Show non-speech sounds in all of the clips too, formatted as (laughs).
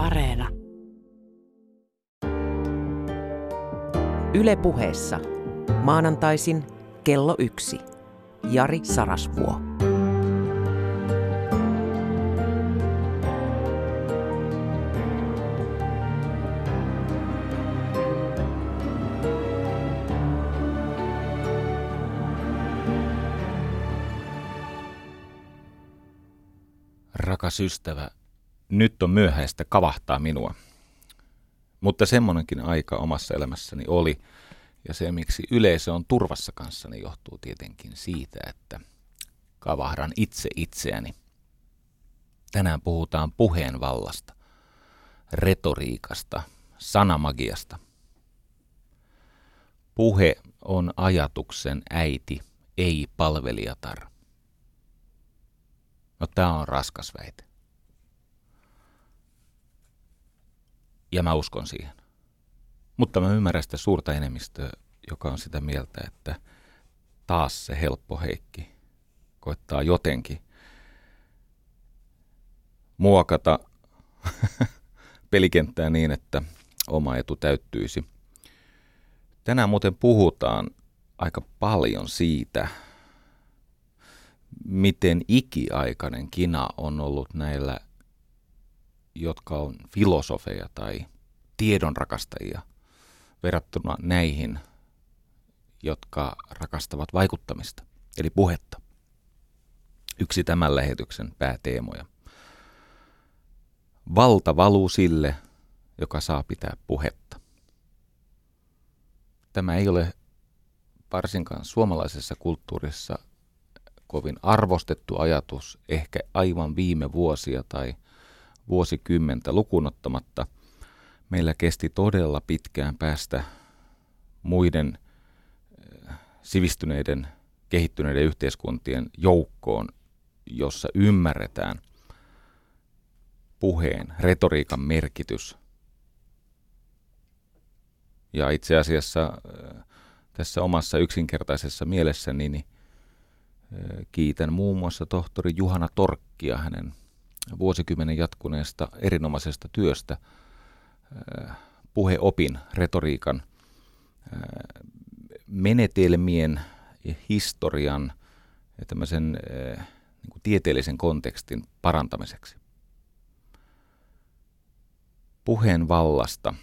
Areena. Yle puheessa. Maanantaisin kello yksi. Jari Sarasvuo. Rakas ystävä, nyt on myöhäistä kavahtaa minua. Mutta semmonenkin aika omassa elämässäni oli, ja se miksi yleisö on turvassa kanssani johtuu tietenkin siitä, että kavahdan itse itseäni. Tänään puhutaan puheen vallasta, retoriikasta, sanamagiasta. Puhe on ajatuksen äiti, ei palvelijatar. No tämä on raskas väite. Ja mä uskon siihen. Mutta mä ymmärrän sitä suurta enemmistöä, joka on sitä mieltä, että taas se helppo Heikki koittaa jotenkin muokata (laughs) pelikenttää niin, että oma etu täyttyisi. Tänään muuten puhutaan aika paljon siitä, miten ikiaikainen kina on ollut näillä, jotka on filosofeja tai tiedonrakastajia verrattuna näihin, jotka rakastavat vaikuttamista, eli puhetta. Yksi tämän lähetyksen pääteemoja. Valta valuu sille, joka saa pitää puhetta. Tämä ei ole varsinkaan suomalaisessa kulttuurissa kovin arvostettu ajatus, ehkä aivan viime vuosia tai vuosikymmentä lukunottamatta. Meillä kesti todella pitkään päästä muiden eh, sivistyneiden, kehittyneiden yhteiskuntien joukkoon, jossa ymmärretään puheen, retoriikan merkitys. Ja itse asiassa eh, tässä omassa yksinkertaisessa mielessäni niin Kiitän muun muassa tohtori Juhana Torkkia hänen vuosikymmenen jatkuneesta erinomaisesta työstä puheopin, retoriikan, menetelmien, historian ja tämmöisen niin kuin tieteellisen kontekstin parantamiseksi. Puheen vallasta.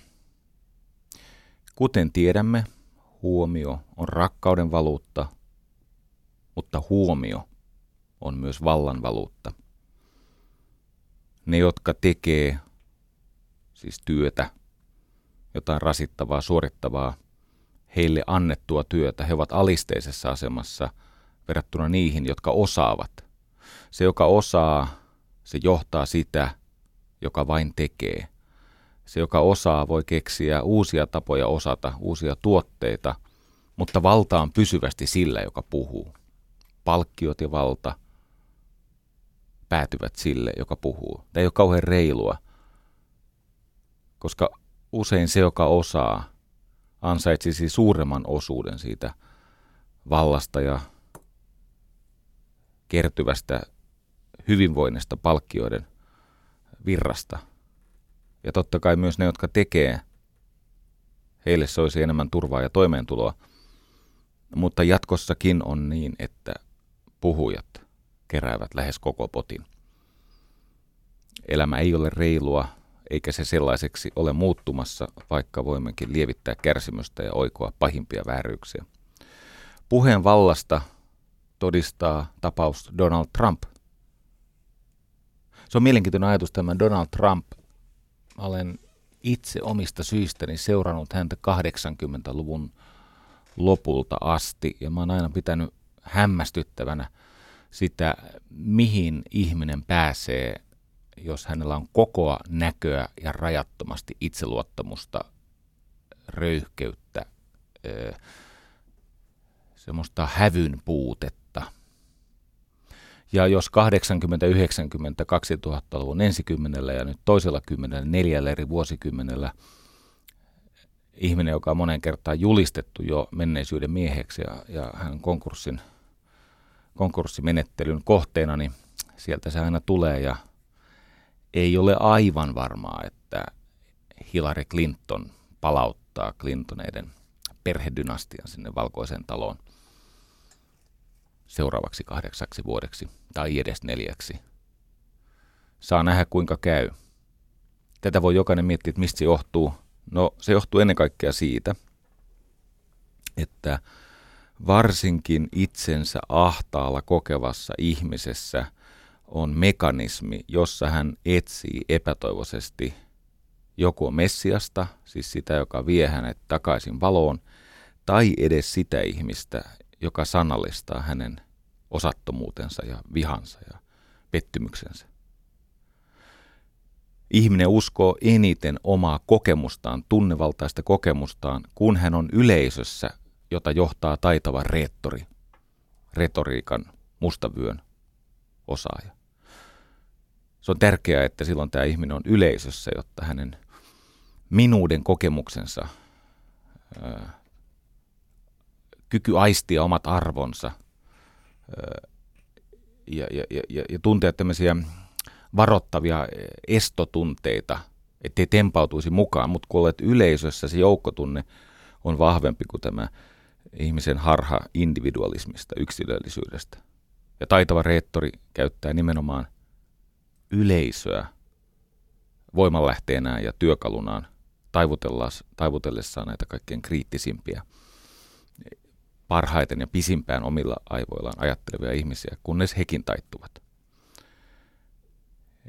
Kuten tiedämme, huomio on rakkauden valuutta – mutta huomio on myös vallan valuutta. Ne, jotka tekee siis työtä, jotain rasittavaa, suorittavaa, heille annettua työtä, he ovat alisteisessa asemassa verrattuna niihin, jotka osaavat. Se, joka osaa, se johtaa sitä, joka vain tekee. Se, joka osaa, voi keksiä uusia tapoja osata, uusia tuotteita, mutta valta on pysyvästi sillä, joka puhuu palkkiot ja valta päätyvät sille, joka puhuu. Tämä ei ole kauhean reilua, koska usein se, joka osaa, ansaitsisi suuremman osuuden siitä vallasta ja kertyvästä hyvinvoinnista palkkioiden virrasta. Ja totta kai myös ne, jotka tekee, heille se olisi enemmän turvaa ja toimeentuloa. Mutta jatkossakin on niin, että puhujat keräävät lähes koko potin. Elämä ei ole reilua, eikä se sellaiseksi ole muuttumassa, vaikka voimmekin lievittää kärsimystä ja oikoa pahimpia vääryyksiä. Puheen vallasta todistaa tapaus Donald Trump. Se on mielenkiintoinen ajatus tämä Donald Trump. Mä olen itse omista syistäni seurannut häntä 80-luvun lopulta asti ja mä oon aina pitänyt hämmästyttävänä sitä, mihin ihminen pääsee, jos hänellä on kokoa näköä ja rajattomasti itseluottamusta, röyhkeyttä, semmoista hävyn puutetta. Ja jos 80, 90, 2000-luvun ensikymmenellä ja nyt toisella kymmenellä, neljällä eri vuosikymmenellä ihminen, joka on monen kertaan julistettu jo menneisyyden mieheksi ja, ja hän konkurssin konkurssimenettelyn kohteena, niin sieltä se aina tulee ja ei ole aivan varmaa, että Hillary Clinton palauttaa Clintoneiden perhedynastian sinne valkoiseen taloon seuraavaksi kahdeksaksi vuodeksi tai edes neljäksi. Saa nähdä kuinka käy. Tätä voi jokainen miettiä, että mistä se johtuu. No se johtuu ennen kaikkea siitä, että varsinkin itsensä ahtaalla kokevassa ihmisessä on mekanismi, jossa hän etsii epätoivoisesti joko Messiasta, siis sitä, joka vie hänet takaisin valoon, tai edes sitä ihmistä, joka sanallistaa hänen osattomuutensa ja vihansa ja pettymyksensä. Ihminen uskoo eniten omaa kokemustaan, tunnevaltaista kokemustaan, kun hän on yleisössä, jota johtaa taitava reettori, retoriikan mustavyön osaaja. Se on tärkeää, että silloin tämä ihminen on yleisössä, jotta hänen minuuden kokemuksensa, kyky aistia omat arvonsa ää, ja, ja, ja, ja tuntea tämmöisiä varoittavia estotunteita, ettei tempautuisi mukaan, mutta kun olet yleisössä, se joukkotunne on vahvempi kuin tämä ihmisen harha individualismista, yksilöllisyydestä. Ja taitava reettori käyttää nimenomaan yleisöä voimanlähteenään ja työkalunaan taivutellessaan näitä kaikkein kriittisimpiä, parhaiten ja pisimpään omilla aivoillaan ajattelevia ihmisiä, kunnes hekin taittuvat.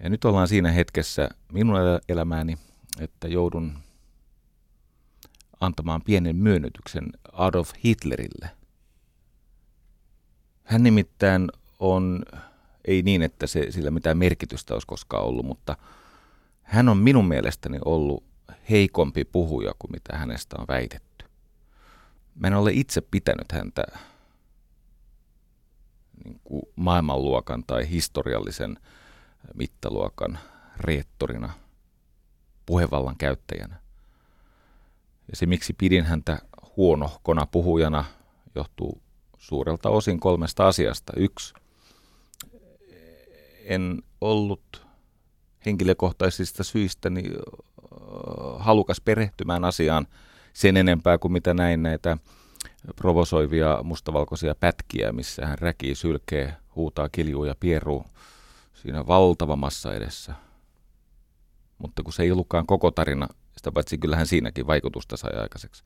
Ja nyt ollaan siinä hetkessä minun elämääni, että joudun antamaan pienen myönnytyksen Adolf Hitlerille. Hän nimittäin on, ei niin, että se, sillä mitään merkitystä olisi koskaan ollut, mutta hän on minun mielestäni ollut heikompi puhuja kuin mitä hänestä on väitetty. Mä en ole itse pitänyt häntä niin kuin maailmanluokan tai historiallisen mittaluokan reettorina, puhevallan käyttäjänä. Ja se, miksi pidin häntä huonohkona puhujana, johtuu suurelta osin kolmesta asiasta. Yksi, en ollut henkilökohtaisista syistä niin halukas perehtymään asiaan sen enempää kuin mitä näin näitä provosoivia mustavalkoisia pätkiä, missä hän räkii, sylkee, huutaa, kiljuu ja pieruu siinä valtava massa edessä. Mutta kun se ei ollutkaan koko tarina, sitä paitsi kyllähän siinäkin vaikutusta sai aikaiseksi.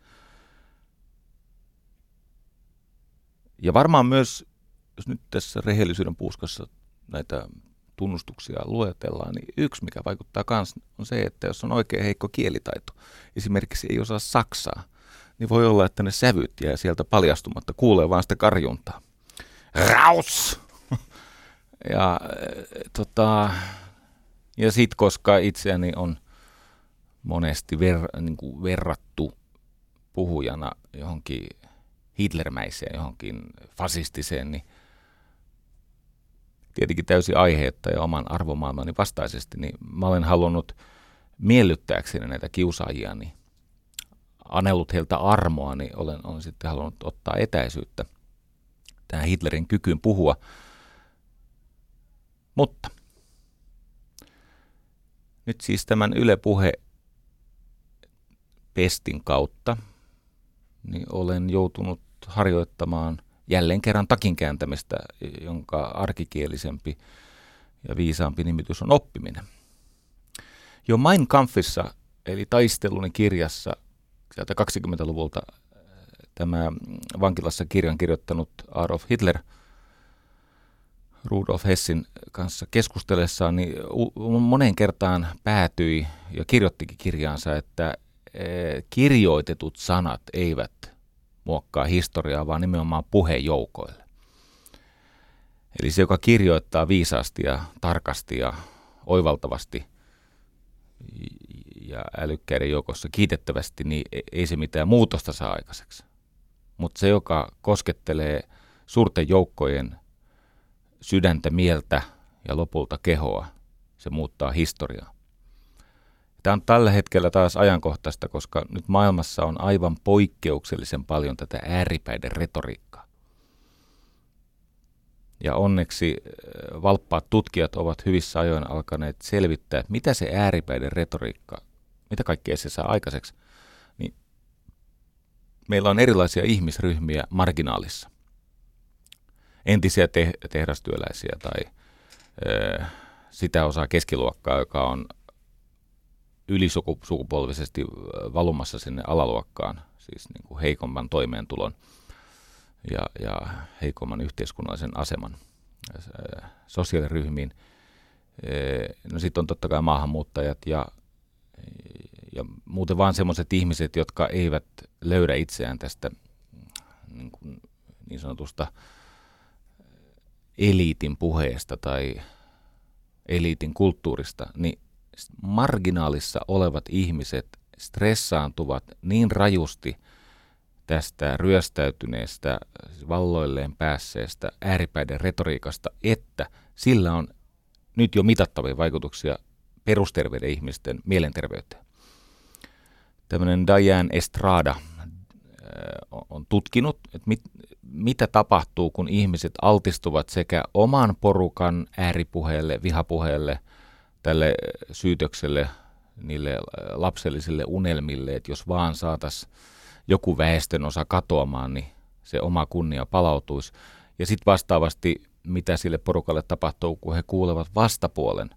Ja varmaan myös, jos nyt tässä rehellisyyden puuskassa näitä tunnustuksia luetellaan, niin yksi, mikä vaikuttaa myös, on se, että jos on oikein heikko kielitaito, esimerkiksi ei osaa saksaa, niin voi olla, että ne sävyt jää sieltä paljastumatta, kuulee vaan sitä karjuntaa. Raus! (laughs) ja tota, ja sitten koska itseäni on monesti ver, niin kuin verrattu puhujana johonkin hitlermäiseen, johonkin fasistiseen, niin tietenkin täysin aiheetta ja oman arvomaailmani vastaisesti, niin mä olen halunnut miellyttääkseni näitä kiusaajia, niin anellut heiltä armoa, niin olen, olen sitten halunnut ottaa etäisyyttä tähän Hitlerin kykyyn puhua. Mutta nyt siis tämän Yle Puhe pestin kautta niin olen joutunut harjoittamaan jälleen kerran takin kääntämistä, jonka arkikielisempi ja viisaampi nimitys on oppiminen. Jo Mein Kampfissa, eli taisteluni kirjassa sieltä 20-luvulta tämä vankilassa kirjan kirjoittanut Adolf Hitler Rudolf Hessin kanssa keskustellessaan, niin moneen kertaan päätyi ja kirjoittikin kirjaansa, että kirjoitetut sanat eivät muokkaa historiaa, vaan nimenomaan puhejoukoille. Eli se, joka kirjoittaa viisaasti ja tarkasti ja oivaltavasti ja älykkäiden joukossa kiitettävästi, niin e-, ei se mitään muutosta saa aikaiseksi. Mutta se, joka koskettelee suurten joukkojen sydäntä, mieltä ja lopulta kehoa, se muuttaa historiaa. Tämä on tällä hetkellä taas ajankohtaista, koska nyt maailmassa on aivan poikkeuksellisen paljon tätä ääripäiden retoriikkaa. Ja onneksi äh, valppaat tutkijat ovat hyvissä ajoin alkaneet selvittää, mitä se ääripäiden retoriikka mitä kaikkea se saa aikaiseksi, niin meillä on erilaisia ihmisryhmiä marginaalissa. Entisiä te- tehdastyöläisiä tai ö, sitä osaa keskiluokkaa, joka on ylisukupolvisesti valumassa sinne alaluokkaan, siis niin kuin heikomman toimeentulon ja, ja heikomman yhteiskunnallisen aseman sosiaaliryhmiin. No sitten on totta kai maahanmuuttajat ja, ja muuten vaan sellaiset ihmiset, jotka eivät löydä itseään tästä niin, kuin, niin sanotusta eliitin puheesta tai eliitin kulttuurista, niin marginaalissa olevat ihmiset stressaantuvat niin rajusti tästä ryöstäytyneestä, valloilleen päässeestä ääripäiden retoriikasta, että sillä on nyt jo mitattavia vaikutuksia perusterveiden ihmisten mielenterveyteen. Tämmöinen Diane Estrada äh, on tutkinut, että mit, mitä tapahtuu, kun ihmiset altistuvat sekä oman porukan ääripuheelle, vihapuheelle – tälle syytökselle, niille lapsellisille unelmille, että jos vaan saataisiin joku väestön osa katoamaan, niin se oma kunnia palautuisi. Ja sitten vastaavasti, mitä sille porukalle tapahtuu, kun he kuulevat vastapuolen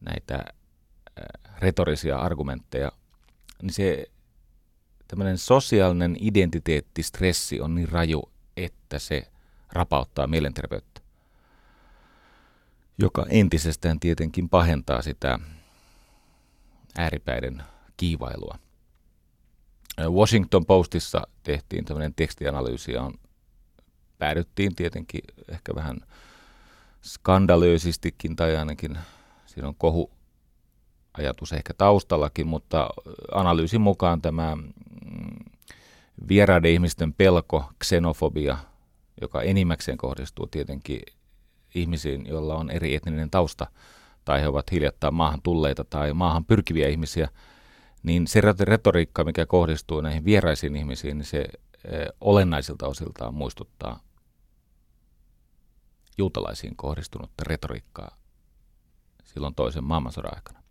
näitä retorisia argumentteja, niin se tämmöinen sosiaalinen identiteettistressi on niin raju, että se rapauttaa mielenterveyttä joka entisestään tietenkin pahentaa sitä ääripäiden kiivailua. Washington Postissa tehtiin tämmöinen tekstianalyysi on, päädyttiin tietenkin ehkä vähän skandalöisistikin tai ainakin siinä on kohu ajatus ehkä taustallakin, mutta analyysin mukaan tämä mm, vieraiden ihmisten pelko, xenofobia, joka enimmäkseen kohdistuu tietenkin ihmisiin, joilla on eri etninen tausta, tai he ovat hiljattain maahan tulleita tai maahan pyrkiviä ihmisiä, niin se retoriikka, mikä kohdistuu näihin vieraisiin ihmisiin, niin se eh, olennaisilta osiltaan muistuttaa juutalaisiin kohdistunutta retoriikkaa silloin toisen maailmansodan aikana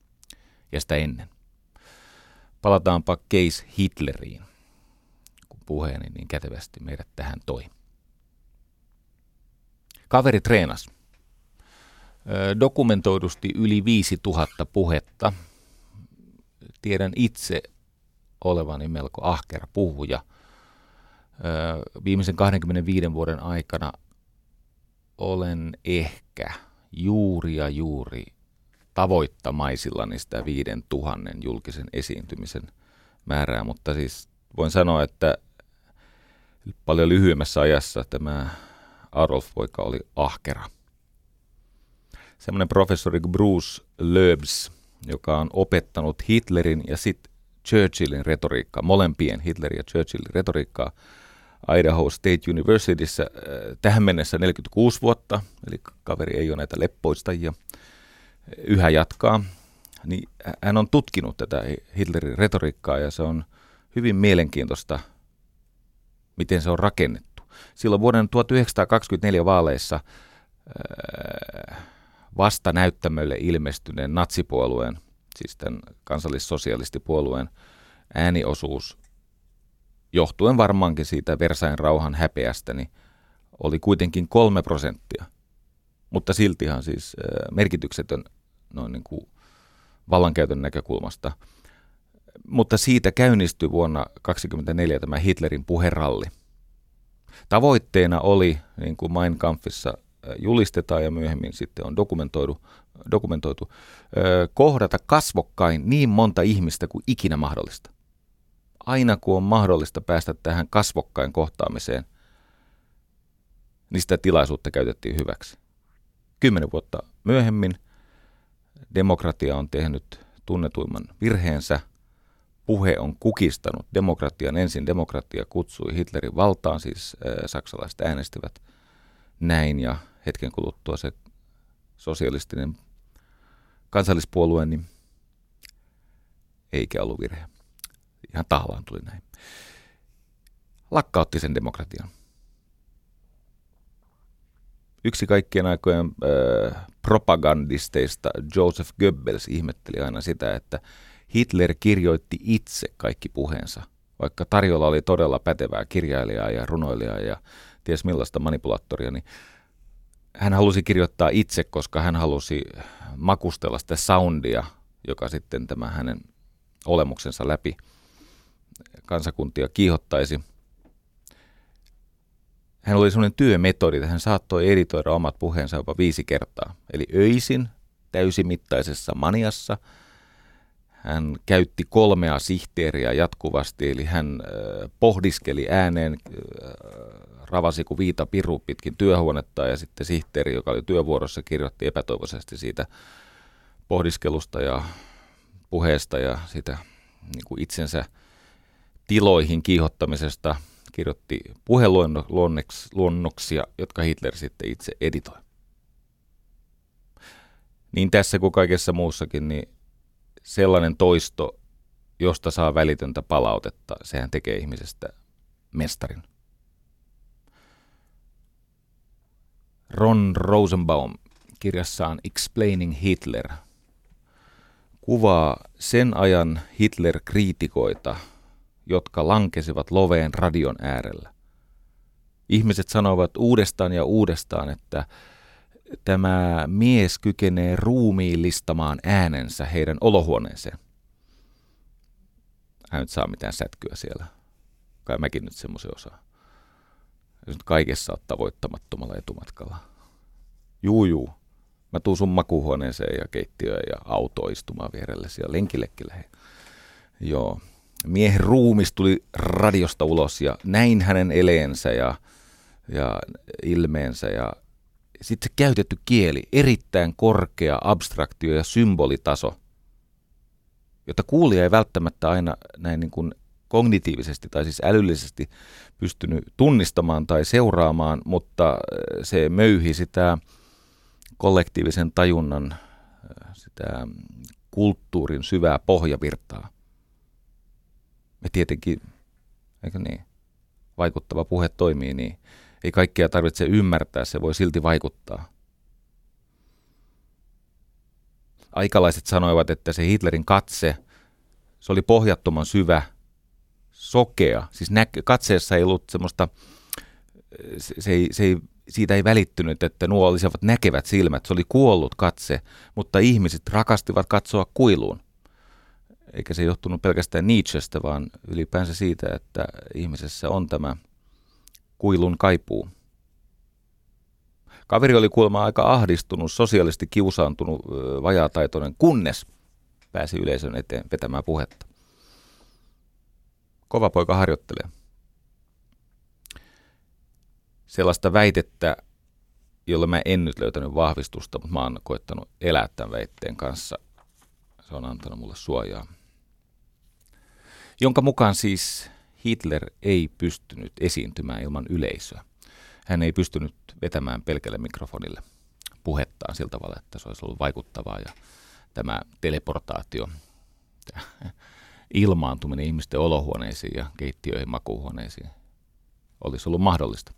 ja sitä ennen. Palataanpa case Hitleriin, kun puheeni niin kätevästi meidät tähän toi. Kaveri treenas dokumentoidusti yli 5000 puhetta. Tiedän itse olevani melko ahkera puhuja. Viimeisen 25 vuoden aikana olen ehkä juuri ja juuri tavoittamaisillani sitä viiden tuhannen julkisen esiintymisen määrää, mutta siis voin sanoa, että paljon lyhyemmässä ajassa tämä Adolf poika oli ahkera. Semmoinen professori Bruce Loebs, joka on opettanut Hitlerin ja sitten Churchillin retoriikkaa, molempien Hitlerin ja Churchillin retoriikkaa Idaho State Universityssä. Äh, tähän mennessä 46 vuotta, eli kaveri ei ole näitä leppoistajia, yhä jatkaa, niin hän on tutkinut tätä Hitlerin retoriikkaa ja se on hyvin mielenkiintoista, miten se on rakennettu silloin vuoden 1924 vaaleissa äh, vasta näyttämölle ilmestyneen natsipuolueen, siis tämän kansallissosialistipuolueen ääniosuus, johtuen varmaankin siitä Versain rauhan häpeästä, niin oli kuitenkin kolme prosenttia. Mutta siltihan siis äh, merkityksetön noin niin kuin vallankäytön näkökulmasta. Mutta siitä käynnistyi vuonna 1924 tämä Hitlerin puheralli – Tavoitteena oli, niin kuin Mein Kampfissa äh, julistetaan ja myöhemmin sitten on dokumentoitu, dokumentoitu kohdata kasvokkain niin monta ihmistä kuin ikinä mahdollista. Aina kun on mahdollista päästä tähän kasvokkain kohtaamiseen, niin sitä tilaisuutta käytettiin hyväksi. Kymmenen vuotta myöhemmin demokratia on tehnyt tunnetuimman virheensä puhe on kukistanut demokratian. Ensin demokratia kutsui Hitlerin valtaan, siis äh, saksalaiset äänestivät näin ja hetken kuluttua se sosialistinen kansallispuolue, niin eikä ollut virhe. Ihan tahallaan tuli näin. Lakkautti sen demokratian. Yksi kaikkien aikojen äh, propagandisteista, Joseph Goebbels, ihmetteli aina sitä, että Hitler kirjoitti itse kaikki puheensa, vaikka tarjolla oli todella pätevää kirjailijaa ja runoilijaa ja ties millaista manipulaattoria, niin hän halusi kirjoittaa itse, koska hän halusi makustella sitä soundia, joka sitten tämä hänen olemuksensa läpi kansakuntia kiihottaisi. Hän oli sellainen työmetodi, että hän saattoi editoida omat puheensa jopa viisi kertaa. Eli öisin täysimittaisessa maniassa hän käytti kolmea sihteeriä jatkuvasti, eli hän pohdiskeli ääneen, ravasi kuin viita piru pitkin työhuonetta ja sitten sihteeri, joka oli työvuorossa, kirjoitti epätoivoisesti siitä pohdiskelusta ja puheesta ja sitä niin kuin itsensä tiloihin kiihottamisesta kirjoitti puheluonnoksia, jotka Hitler sitten itse editoi. Niin tässä kuin kaikessa muussakin, niin sellainen toisto, josta saa välitöntä palautetta, sehän tekee ihmisestä mestarin. Ron Rosenbaum kirjassaan Explaining Hitler kuvaa sen ajan Hitler-kriitikoita, jotka lankesivat loveen radion äärellä. Ihmiset sanoivat uudestaan ja uudestaan, että tämä mies kykenee ruumiillistamaan äänensä heidän olohuoneeseen. Hän nyt saa mitään sätkyä siellä. Kai mäkin nyt semmoisen osaa. Jos nyt kaikessa ottaa voittamattomalla etumatkalla. Juu, juu. Mä tuun sun makuuhuoneeseen ja keittiöön ja auto istumaan vierellesi ja lenkillekin lähe. Joo. Miehen ruumis tuli radiosta ulos ja näin hänen eleensä ja, ja ilmeensä ja sitten se käytetty kieli, erittäin korkea abstraktio ja symbolitaso, jota kuulija ei välttämättä aina näin niin kuin kognitiivisesti tai siis älyllisesti pystynyt tunnistamaan tai seuraamaan, mutta äh, se möyhi sitä kollektiivisen tajunnan, äh, sitä kulttuurin syvää pohjavirtaa. Me tietenkin, eikö niin, vaikuttava puhe toimii niin. Ei kaikkea tarvitse ymmärtää, se voi silti vaikuttaa. Aikalaiset sanoivat, että se Hitlerin katse, se oli pohjattoman syvä – sokea. Siis nä- katseessa ei ollut semmoista, se, se, ei, se ei, siitä ei välittynyt, että nuo olisivat näkevät silmät. Se oli kuollut katse, mutta ihmiset rakastivat katsoa kuiluun. Eikä se johtunut pelkästään Nietzschestä, vaan ylipäänsä siitä, että ihmisessä on tämä kuilun kaipuu. Kaveri oli kuulemma aika ahdistunut, sosiaalisesti kiusaantunut, vajaataitoinen, kunnes pääsi yleisön eteen vetämään puhetta. Kova poika harjoittelee. Sellaista väitettä, jolle mä en nyt löytänyt vahvistusta, mutta mä oon koettanut elää tämän väitteen kanssa. Se on antanut mulle suojaa. Jonka mukaan siis Hitler ei pystynyt esiintymään ilman yleisöä. Hän ei pystynyt vetämään pelkälle mikrofonille puhettaan sillä tavalla, että se olisi ollut vaikuttavaa ja tämä teleportaatio, ilmaantuminen ihmisten olohuoneisiin ja keittiöihin, makuuhuoneisiin olisi ollut mahdollista.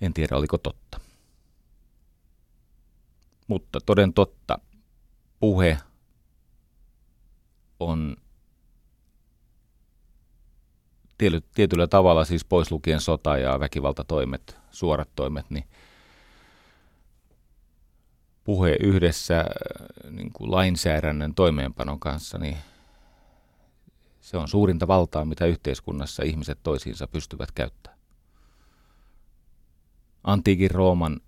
En tiedä, oliko totta. Mutta toden totta, puhe on tietyllä tavalla siis pois lukien sota ja väkivaltatoimet, suorat toimet, niin puhe yhdessä niin kuin lainsäädännön toimeenpanon kanssa, niin se on suurinta valtaa, mitä yhteiskunnassa ihmiset toisiinsa pystyvät käyttämään. Antiikin Rooman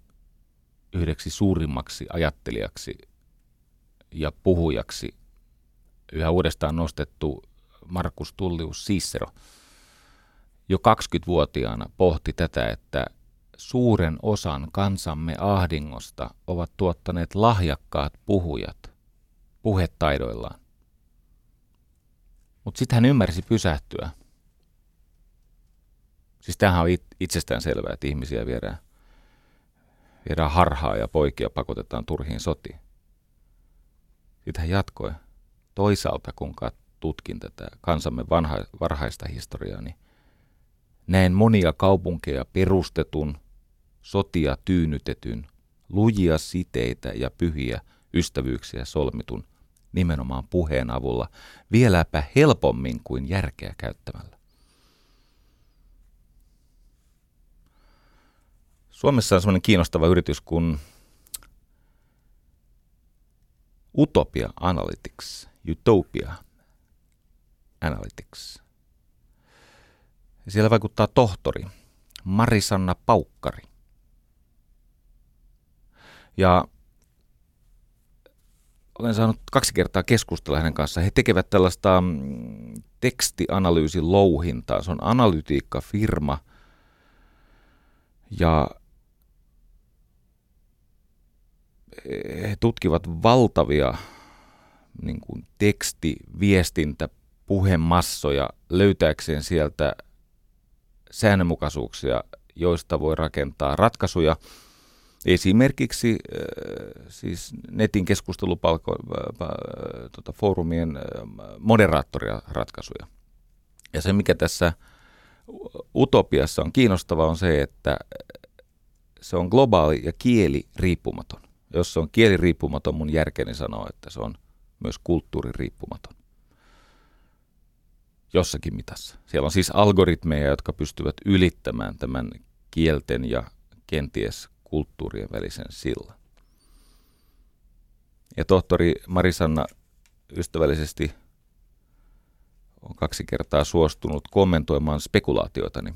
yhdeksi suurimmaksi ajattelijaksi ja puhujaksi yhä uudestaan nostettu Markus Tullius Cicero jo 20-vuotiaana pohti tätä, että suuren osan kansamme ahdingosta ovat tuottaneet lahjakkaat puhujat puhetaidoillaan. Mutta sitten hän ymmärsi pysähtyä. Siis tämähän on itsestään selvää, että ihmisiä viedään, viedään harhaa ja poikia pakotetaan turhiin sotiin. Sitten hän jatkoi. Toisaalta, kun tutkin tätä kansamme vanha, varhaista historiaa, niin näen monia kaupunkeja perustetun sotia tyynytetyn, lujia siteitä ja pyhiä ystävyyksiä solmitun nimenomaan puheen avulla vieläpä helpommin kuin järkeä käyttämällä. Suomessa on sellainen kiinnostava yritys kuin Utopia Analytics, Utopia Analytics. Siellä vaikuttaa tohtori Marisanna Paukkari. Ja olen saanut kaksi kertaa keskustella hänen kanssaan. He tekevät tällaista mm, tekstianalyysin louhintaa. Se on analytiikkafirma. Ja he tutkivat valtavia niin kuin teksti, viestintä, puhemassoja löytääkseen sieltä säännönmukaisuuksia, joista voi rakentaa ratkaisuja. Esimerkiksi äh, siis netin keskustelupalko, tota, foorumien moderaattoria ratkaisuja. Ja se, mikä tässä utopiassa on kiinnostavaa, on se, että se on globaali ja kieli riippumaton. Jos se on kieliriippumaton, mun järkeni sanoo, että se on myös kulttuuririippumaton. Jossakin mitassa. Siellä on siis algoritmeja, jotka pystyvät ylittämään tämän kielten ja kenties kulttuurien välisen sillan. Ja tohtori Marisanna ystävällisesti on kaksi kertaa suostunut kommentoimaan spekulaatioitani.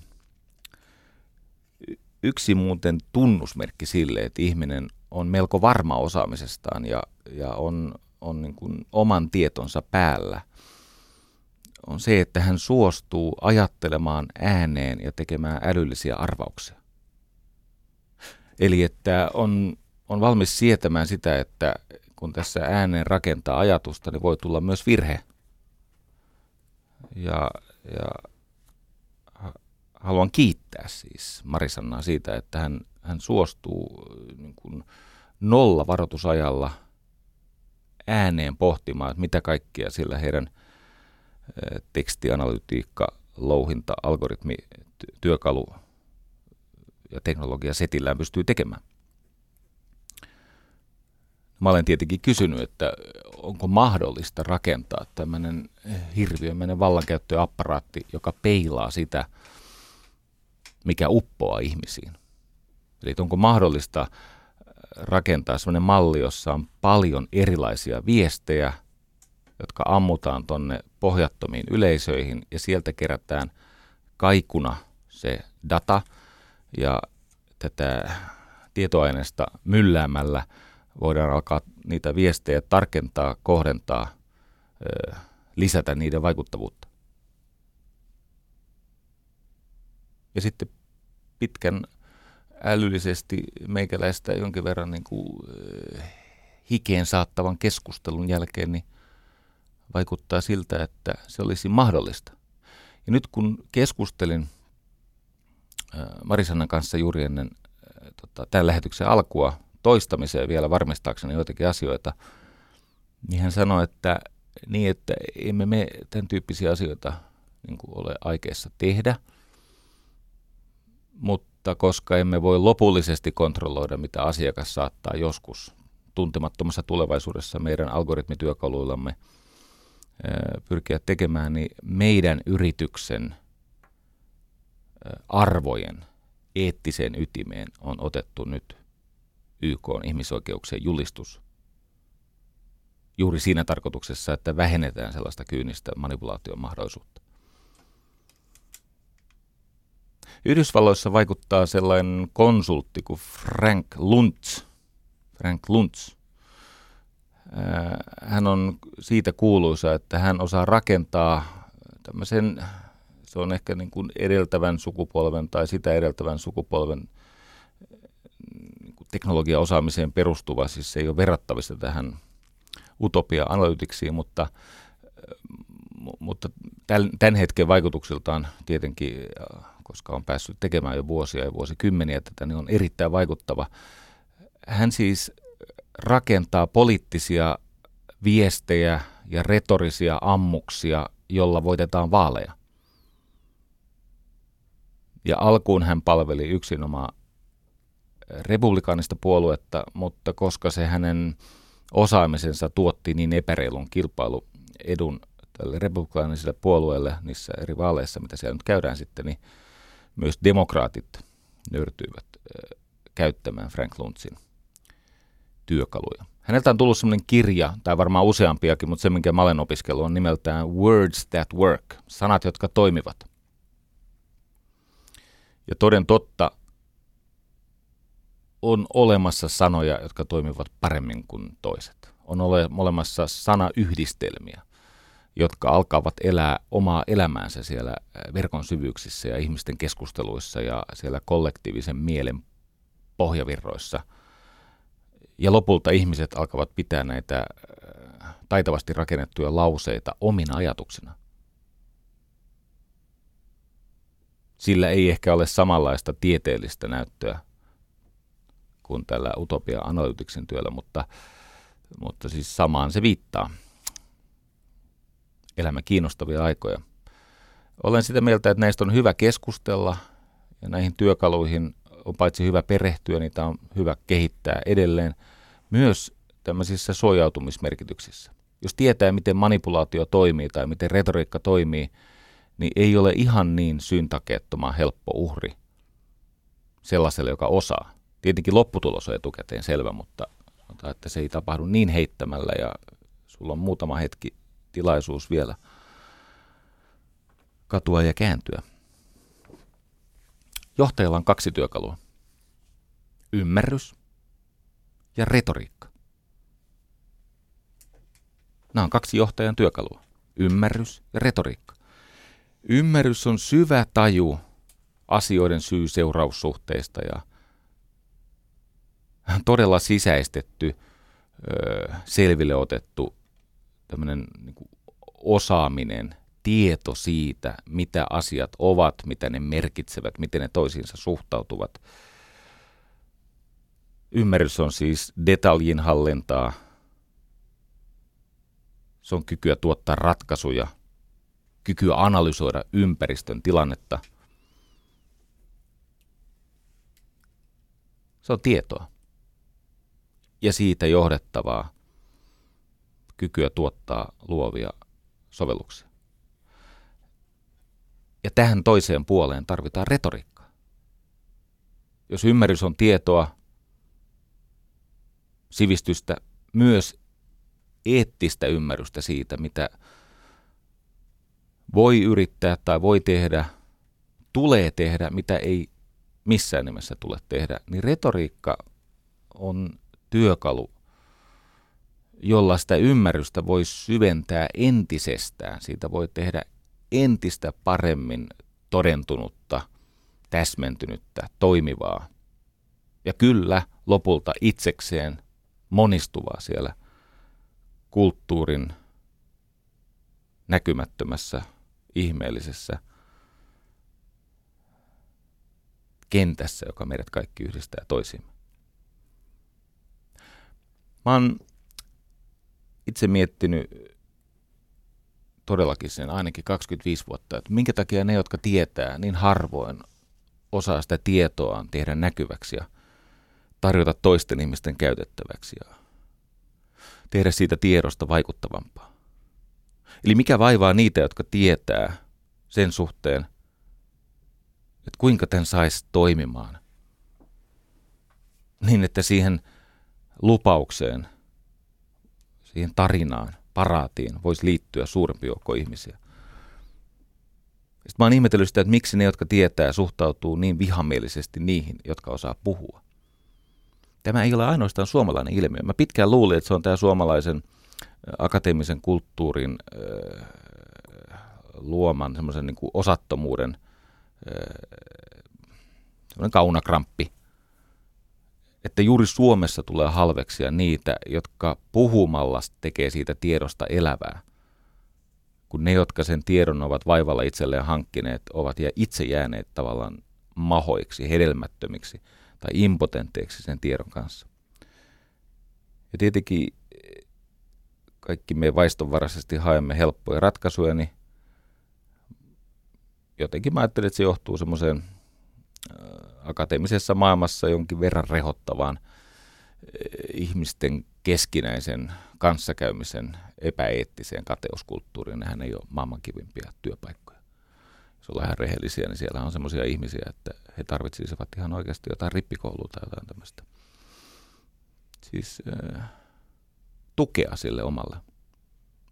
Yksi muuten tunnusmerkki sille, että ihminen on melko varma osaamisestaan ja, ja on, on niin kuin oman tietonsa päällä, on se, että hän suostuu ajattelemaan ääneen ja tekemään älyllisiä arvauksia. Eli että on, on valmis sietämään sitä, että kun tässä ääneen rakentaa ajatusta, niin voi tulla myös virhe. Ja, ja haluan kiittää siis Marisannaa siitä, että hän, hän suostuu niin kuin nolla varoitusajalla ääneen pohtimaan, että mitä kaikkea sillä heidän tekstianalytiikka, louhinta, algoritmi, työkalu ja teknologia setillään pystyy tekemään. Mä olen tietenkin kysynyt, että onko mahdollista rakentaa tämmöinen hirviömäinen vallankäyttöapparaatti, joka peilaa sitä, mikä uppoaa ihmisiin. Eli onko mahdollista rakentaa sellainen malli, jossa on paljon erilaisia viestejä, jotka ammutaan tonne pohjattomiin yleisöihin ja sieltä kerätään kaikuna se data ja tätä tietoaineesta mylläämällä voidaan alkaa niitä viestejä tarkentaa, kohdentaa, lisätä niiden vaikuttavuutta. Ja sitten pitkän älyllisesti meikäläistä jonkin verran niin kuin, hikeen saattavan keskustelun jälkeen, niin vaikuttaa siltä, että se olisi mahdollista. Ja nyt kun keskustelin äh, Marisannan kanssa juuri ennen äh, tota, tämän lähetyksen alkua toistamiseen vielä varmistaakseni joitakin asioita, niin hän sanoi, että niin, että emme me tämän tyyppisiä asioita niin kuin ole aikeissa tehdä, mutta mutta koska emme voi lopullisesti kontrolloida, mitä asiakas saattaa joskus tuntemattomassa tulevaisuudessa meidän algoritmityökaluillamme pyrkiä tekemään, niin meidän yrityksen arvojen eettiseen ytimeen on otettu nyt YK on ihmisoikeuksien julistus juuri siinä tarkoituksessa, että vähennetään sellaista kyynistä manipulaation mahdollisuutta. Yhdysvalloissa vaikuttaa sellainen konsultti kuin Frank Luntz. Frank Luntz. Hän on siitä kuuluisa, että hän osaa rakentaa tämmöisen, se on ehkä niin kuin edeltävän sukupolven tai sitä edeltävän sukupolven niin teknologiaosaamiseen perustuva, siis se ei ole verrattavissa tähän utopia-analytiksiin, mutta, mutta tämän hetken vaikutuksiltaan tietenkin koska on päässyt tekemään jo vuosia ja vuosikymmeniä tätä, niin on erittäin vaikuttava. Hän siis rakentaa poliittisia viestejä ja retorisia ammuksia, jolla voitetaan vaaleja. Ja alkuun hän palveli yksinomaan republikaanista puoluetta, mutta koska se hänen osaamisensa tuotti niin epäreilun kilpailuedun tälle republikaaniselle puolueelle niissä eri vaaleissa, mitä siellä nyt käydään sitten, niin myös demokraatit nöyrtyivät käyttämään Frank Luntzin työkaluja. Häneltä on tullut sellainen kirja, tai varmaan useampiakin, mutta se, minkä mä olen opiskellut, on nimeltään Words That Work, sanat, jotka toimivat. Ja toden totta on olemassa sanoja, jotka toimivat paremmin kuin toiset. On ole, olemassa sanayhdistelmiä, jotka alkavat elää omaa elämäänsä siellä verkon syvyyksissä ja ihmisten keskusteluissa ja siellä kollektiivisen mielen pohjavirroissa. Ja lopulta ihmiset alkavat pitää näitä taitavasti rakennettuja lauseita omina ajatuksina. Sillä ei ehkä ole samanlaista tieteellistä näyttöä kuin tällä Utopia Analyticsin työllä, mutta, mutta siis samaan se viittaa. Elämä kiinnostavia aikoja. Olen sitä mieltä, että näistä on hyvä keskustella ja näihin työkaluihin on paitsi hyvä perehtyä, niitä on hyvä kehittää edelleen myös tämmöisissä suojautumismerkityksissä. Jos tietää, miten manipulaatio toimii tai miten retoriikka toimii, niin ei ole ihan niin syntakeettoman helppo uhri sellaiselle, joka osaa. Tietenkin lopputulos on etukäteen selvä, mutta että se ei tapahdu niin heittämällä ja sulla on muutama hetki tilaisuus vielä katua ja kääntyä. Johtajalla on kaksi työkalua. Ymmärrys ja retoriikka. Nämä on kaksi johtajan työkalua. Ymmärrys ja retoriikka. Ymmärrys on syvä taju asioiden syy-seuraussuhteista ja todella sisäistetty, selville otettu tämmöinen niin osaaminen, tieto siitä, mitä asiat ovat, mitä ne merkitsevät, miten ne toisiinsa suhtautuvat. Ymmärrys on siis detaljin hallintaa. Se on kykyä tuottaa ratkaisuja – kykyä analysoida ympäristön tilannetta. Se on tietoa ja siitä johdettavaa kykyä tuottaa luovia sovelluksia. Ja tähän toiseen puoleen tarvitaan retoriikkaa. Jos ymmärrys on tietoa, sivistystä, myös eettistä ymmärrystä siitä, mitä voi yrittää tai voi tehdä, tulee tehdä, mitä ei missään nimessä tule tehdä, niin retoriikka on työkalu, jolla sitä ymmärrystä voi syventää entisestään. Siitä voi tehdä entistä paremmin todentunutta, täsmentynyttä, toimivaa. Ja kyllä lopulta itsekseen monistuvaa siellä kulttuurin näkymättömässä ihmeellisessä kentässä, joka meidät kaikki yhdistää toisiimme. Mä oon itse miettinyt todellakin sen ainakin 25 vuotta, että minkä takia ne, jotka tietää niin harvoin, osaa sitä tietoaan tehdä näkyväksi ja tarjota toisten ihmisten käytettäväksi ja tehdä siitä tiedosta vaikuttavampaa. Eli mikä vaivaa niitä, jotka tietää sen suhteen, että kuinka tämän saisi toimimaan. Niin, että siihen lupaukseen, siihen tarinaan, paraatiin voisi liittyä suurempi joukko ihmisiä. Sitten mä oon ihmetellyt sitä, että miksi ne, jotka tietää, suhtautuu niin vihamielisesti niihin, jotka osaa puhua. Tämä ei ole ainoastaan suomalainen ilmiö. Mä pitkään luulin, että se on tämä suomalaisen – akateemisen kulttuurin luoman semmoisen niin kuin osattomuuden semmoinen kaunakramppi, että juuri Suomessa tulee halveksia niitä, jotka puhumalla tekee siitä tiedosta elävää, kun ne, jotka sen tiedon ovat vaivalla itselleen hankkineet, ovat ja itse jääneet tavallaan mahoiksi, hedelmättömiksi tai impotenteiksi sen tiedon kanssa. Ja tietenkin kaikki me vaistonvaraisesti haemme helppoja ratkaisuja, niin jotenkin mä ajattelin, että se johtuu semmoiseen akateemisessa maailmassa jonkin verran rehottavaan ihmisten keskinäisen kanssakäymisen epäeettiseen kateuskulttuuriin. Nehän ei ole maailman kivimpiä työpaikkoja. Jos ollaan ihan rehellisiä, niin siellä on sellaisia ihmisiä, että he tarvitsisivat ihan oikeasti jotain rippikoulua tai jotain tämmöistä. Siis äh, tukea sille omalle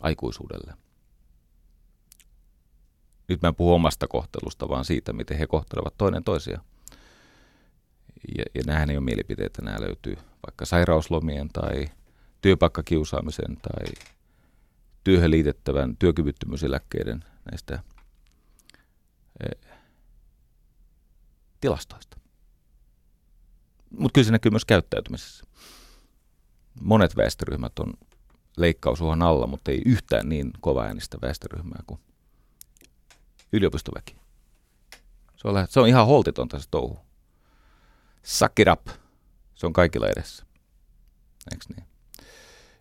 aikuisuudelle. Nyt mä en puhu omasta kohtelusta, vaan siitä, miten he kohtelevat toinen toisia. Ja, ja nämähän ei ole mielipiteitä, nämä löytyy vaikka sairauslomien tai työpaikkakiusaamisen tai työhön liitettävän työkyvyttömyyseläkkeiden näistä tilastoista. Mutta kyllä se näkyy myös käyttäytymisessä. Monet väestöryhmät on leikkausuhan alla, mutta ei yhtään niin kova äänistä väestöryhmää kuin yliopistoväki. Se on, se on ihan holtitonta se touhu. Suck it up. Se on kaikilla edessä. Eikö niin?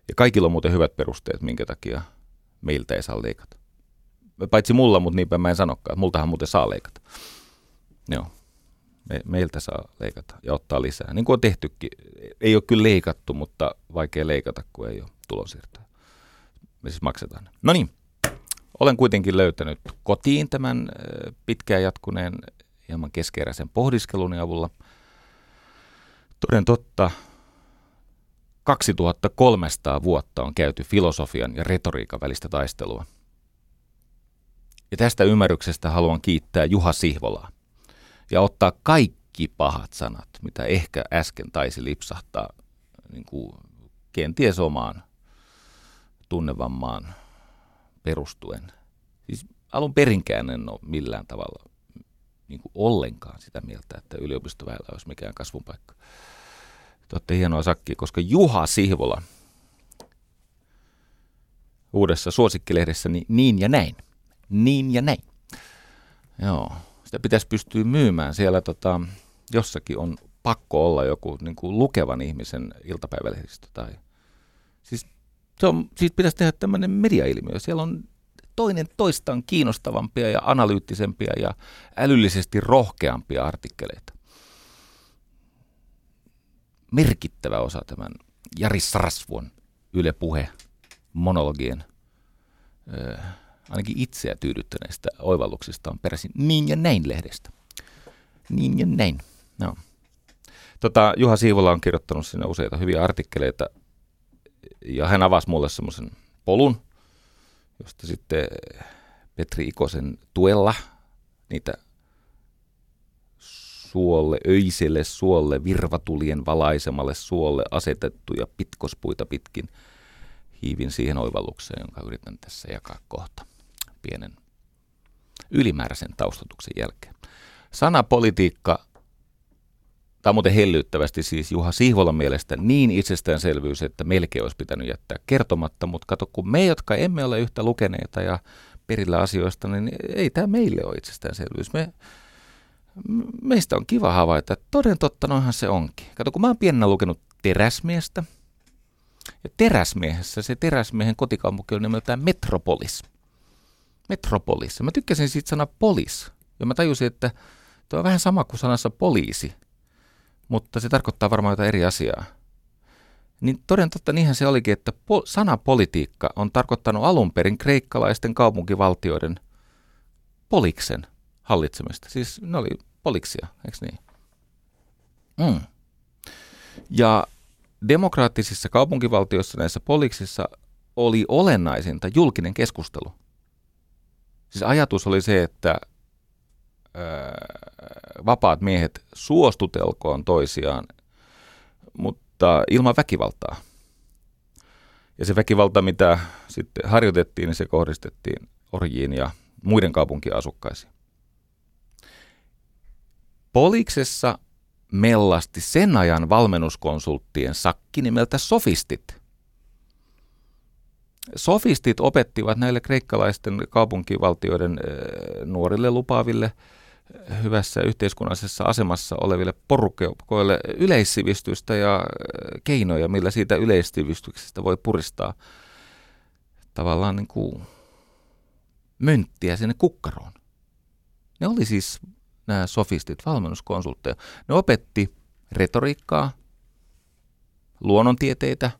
Ja kaikilla on muuten hyvät perusteet, minkä takia meiltä ei saa leikata. Paitsi mulla, mutta niinpä mä en sanokaan. Multahan muuten saa leikata. Joo. Me, meiltä saa leikata ja ottaa lisää. Niin kuin on tehtykin. Ei ole kyllä leikattu, mutta vaikea leikata, kun ei ole tulonsiirtoja. Me siis maksetaan. No niin. Olen kuitenkin löytänyt kotiin tämän pitkään jatkuneen hieman keskeeräisen pohdiskelun avulla. Toden totta, 2300 vuotta on käyty filosofian ja retoriikan välistä taistelua. Ja tästä ymmärryksestä haluan kiittää Juha Sihvolaa ja ottaa kaikki pahat sanat, mitä ehkä äsken taisi lipsahtaa niin kuin kenties omaan tunnevammaan perustuen. Siis alun perinkään en ole millään tavalla niin kuin ollenkaan sitä mieltä, että yliopistoväellä olisi mikään kasvun paikka. Te olette hienoa sakkia, koska Juha Sihvola uudessa suosikkilehdessä niin, niin ja näin. Niin ja näin. Joo, sitä pitäisi pystyä myymään. Siellä tota, jossakin on pakko olla joku niin kuin lukevan ihmisen iltapäivälehdistö. Tai... Siis se on, siitä pitäisi tehdä tämmöinen mediailmiö. Siellä on toinen toistaan kiinnostavampia ja analyyttisempia ja älyllisesti rohkeampia artikkeleita merkittävä osa tämän Jari Sarasvuon Yle Puhe monologien äh, ainakin itseä tyydyttäneistä oivalluksista on peräisin niin ja näin lehdestä. Niin ja näin. No. Tota, Juha Siivola on kirjoittanut sinne useita hyviä artikkeleita ja hän avasi mulle semmoisen polun, josta sitten Petri Ikosen tuella niitä suolle, öiselle suolle, virvatulien valaisemalle suolle asetettuja pitkospuita pitkin. Hiivin siihen oivallukseen, jonka yritän tässä jakaa kohta pienen ylimääräisen taustatuksen jälkeen. Sana politiikka, tämä on muuten hellyyttävästi siis Juha Sihvolan mielestä niin itsestäänselvyys, että melkein olisi pitänyt jättää kertomatta, mutta kato, kun me, jotka emme ole yhtä lukeneita ja perillä asioista, niin ei tämä meille ole itsestäänselvyys. Me meistä on kiva havaita, että toden totta noinhan se onkin. Kato, kun mä oon pienenä lukenut teräsmiestä, ja teräsmiehessä se teräsmiehen kotikaupunki on nimeltään Metropolis. Metropolis. Mä tykkäsin siitä sana polis. Ja mä tajusin, että tuo on vähän sama kuin sanassa poliisi, mutta se tarkoittaa varmaan jotain eri asiaa. Niin toden totta niinhän se olikin, että po- sana politiikka on tarkoittanut alun perin kreikkalaisten kaupunkivaltioiden poliksen hallitsemista. Siis ne oli poliksia, eikö niin? Mm. Ja demokraattisissa kaupunkivaltioissa näissä poliksissa oli olennaisinta julkinen keskustelu. Siis ajatus oli se, että ää, vapaat miehet suostutelkoon toisiaan, mutta ilman väkivaltaa. Ja se väkivalta, mitä sitten harjoitettiin, niin se kohdistettiin orjiin ja muiden kaupunkien asukkaisiin. Poliksessa mellasti sen ajan valmennuskonsulttien sakki nimeltä sofistit. Sofistit opettivat näille kreikkalaisten kaupunkivaltioiden nuorille lupaaville hyvässä yhteiskunnallisessa asemassa oleville porukoille yleissivistystä ja keinoja, millä siitä yleissivistyksestä voi puristaa tavallaan niin kuin mönttiä sinne kukkaroon. Ne oli siis nämä sofistit, valmennuskonsultteja. Ne opetti retoriikkaa, luonnontieteitä,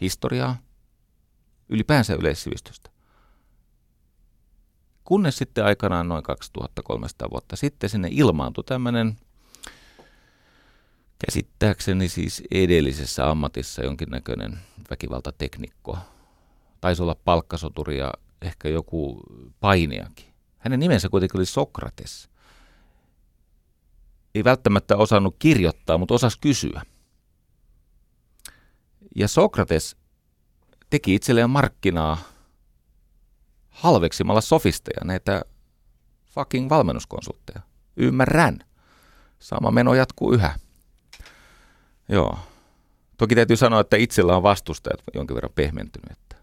historiaa, ylipäänsä yleissivistystä. Kunnes sitten aikanaan noin 2300 vuotta sitten sinne ilmaantui tämmöinen käsittääkseni siis edellisessä ammatissa jonkinnäköinen väkivaltateknikko. Taisi olla palkkasoturi ja ehkä joku painiakin. Hänen nimensä kuitenkin oli Sokrates. Ei välttämättä osannut kirjoittaa, mutta osasi kysyä. Ja Sokrates teki itselleen markkinaa halveksimalla sofisteja, näitä fucking valmennuskonsultteja. Ymmärrän. Sama meno jatkuu yhä. Joo. Toki täytyy sanoa, että itsellä on vastustajat jonkin verran pehmentynyt, että,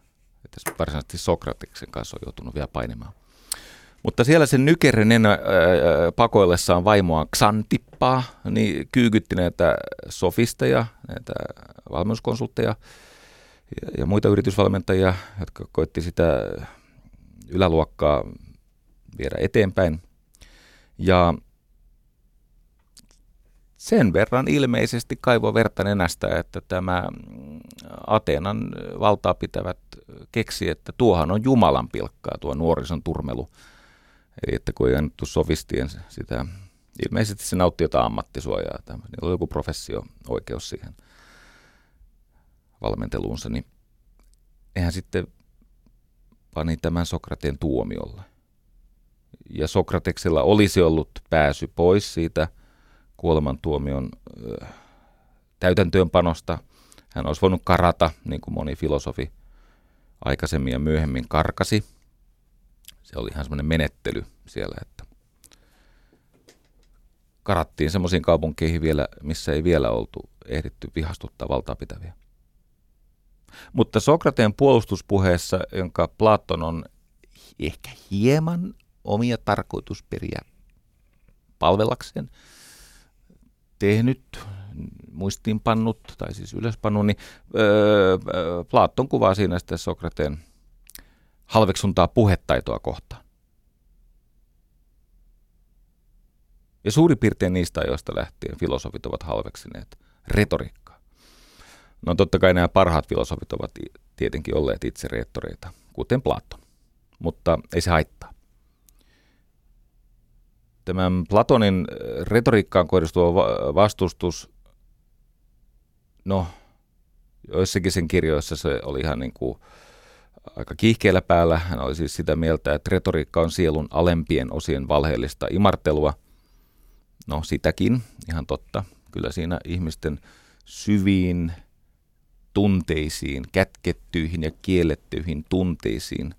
että varsinaisesti Sokrateksen kanssa on joutunut vielä painimaan. Mutta siellä sen nykerinen ää, pakoillessaan vaimoa Xantippaa, niin kyykytti näitä sofisteja, näitä valmennuskonsultteja ja, ja muita yritysvalmentajia, jotka koitti sitä yläluokkaa viedä eteenpäin. Ja sen verran ilmeisesti kaivo verta nenästä, että tämä Ateenan valtaa pitävät keksi, että tuohan on Jumalan pilkkaa tuo nuorison turmelu. Eli että kun ei annettu sofistien sitä, ilmeisesti se nautti jotain ammattisuojaa, niillä oli joku professio-oikeus siihen valmenteluunsa, niin eihän sitten pani tämän Sokrateen tuomiolle. Ja Sokrateksella olisi ollut pääsy pois siitä kuolemantuomion äh, täytäntöönpanosta. Hän olisi voinut karata, niin kuin moni filosofi aikaisemmin ja myöhemmin karkasi. Se oli ihan semmoinen menettely siellä, että karattiin semmoisiin kaupunkeihin vielä, missä ei vielä oltu ehditty vihastuttaa valtaa pitäviä. Mutta Sokrateen puolustuspuheessa, jonka Platon on ehkä hieman omia tarkoitusperiä palvellakseen tehnyt, muistiinpannut tai siis ylöspannut, niin öö, Platon kuvaa siinä sitten Sokrateen halveksuntaa puhetaitoa kohtaan. Ja suurin piirtein niistä ajoista lähtien filosofit ovat halveksineet retoriikkaa. No totta kai nämä parhaat filosofit ovat tietenkin olleet itse reettoreita, kuten Platon, mutta ei se haittaa. Tämän Platonin äh, retoriikkaan kohdistuva vastustus, no joissakin sen kirjoissa se oli ihan niin kuin aika kiihkeellä päällä. Hän oli siis sitä mieltä, että retoriikka on sielun alempien osien valheellista imartelua. No sitäkin, ihan totta. Kyllä siinä ihmisten syviin tunteisiin, kätkettyihin ja kiellettyihin tunteisiin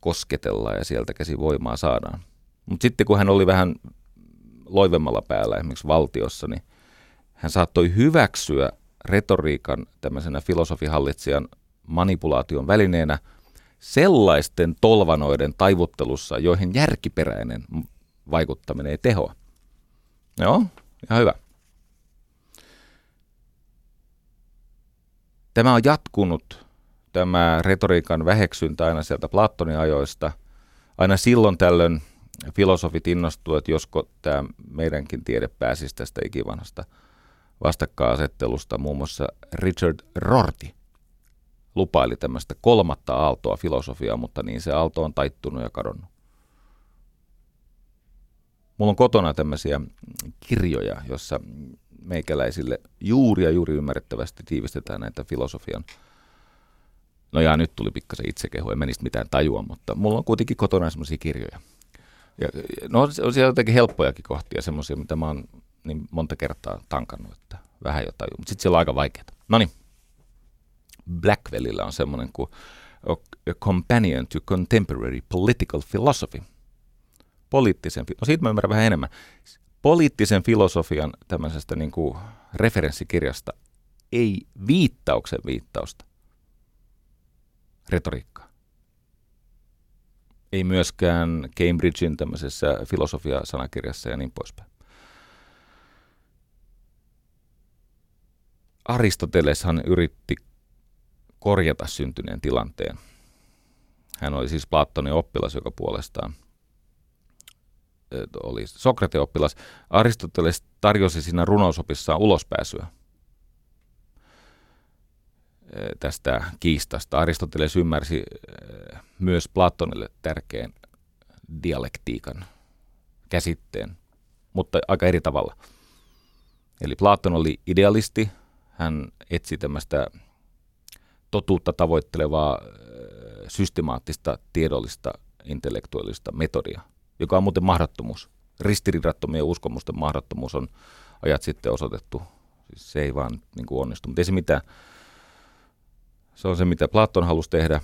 kosketellaan ja sieltä käsi voimaa saadaan. Mutta sitten kun hän oli vähän loivemmalla päällä esimerkiksi valtiossa, niin hän saattoi hyväksyä retoriikan tämmöisenä filosofihallitsijan manipulaation välineenä sellaisten tolvanoiden taivuttelussa, joihin järkiperäinen vaikuttaminen ei tehoa. Joo, ihan hyvä. Tämä on jatkunut, tämä retoriikan väheksyntä aina sieltä Platonin ajoista. Aina silloin tällöin filosofit innostuivat, että josko tämä meidänkin tiede pääsisi tästä ikivanhasta vastakkainasettelusta. Muun muassa Richard Rorty lupaili tämmöistä kolmatta aaltoa filosofiaa, mutta niin se aalto on taittunut ja kadonnut. Mulla on kotona tämmöisiä kirjoja, jossa meikäläisille juuri ja juuri ymmärrettävästi tiivistetään näitä filosofian. No ja nyt tuli pikkasen itsekehu, en menisi mitään tajua, mutta mulla on kuitenkin kotona semmoisia kirjoja. Ja, no on siellä jotenkin helppojakin kohtia, semmoisia, mitä mä oon niin monta kertaa tankannut, että vähän jotain, mutta sitten siellä on aika vaikeaa. No niin, Blackwellillä on semmoinen kuin A Companion to Contemporary Political Philosophy. Poliittisen, no siitä mä ymmärrän vähän enemmän poliittisen filosofian tämmöisestä niin kuin referenssikirjasta ei viittauksen viittausta retoriikkaa. Ei myöskään Cambridgein tämmöisessä filosofia-sanakirjassa ja niin poispäin. Aristoteleshan yritti korjata syntyneen tilanteen. Hän oli siis Platonin oppilas, joka puolestaan oli Sokrateen oppilas. Aristoteles tarjosi siinä runousopissaan ulospääsyä tästä kiistasta. Aristoteles ymmärsi myös Platonille tärkeän dialektiikan käsitteen, mutta aika eri tavalla. Eli Platon oli idealisti, hän etsi tämmöistä totuutta tavoittelevaa systemaattista, tiedollista, intellektuaalista metodia, joka on muuten mahdottomuus. Ristiriidattomien uskomusten mahdottomuus on ajat sitten osoitettu. Siis se ei vaan niin kuin onnistu, mutta ei se mitään. Se on se, mitä Platon halusi tehdä.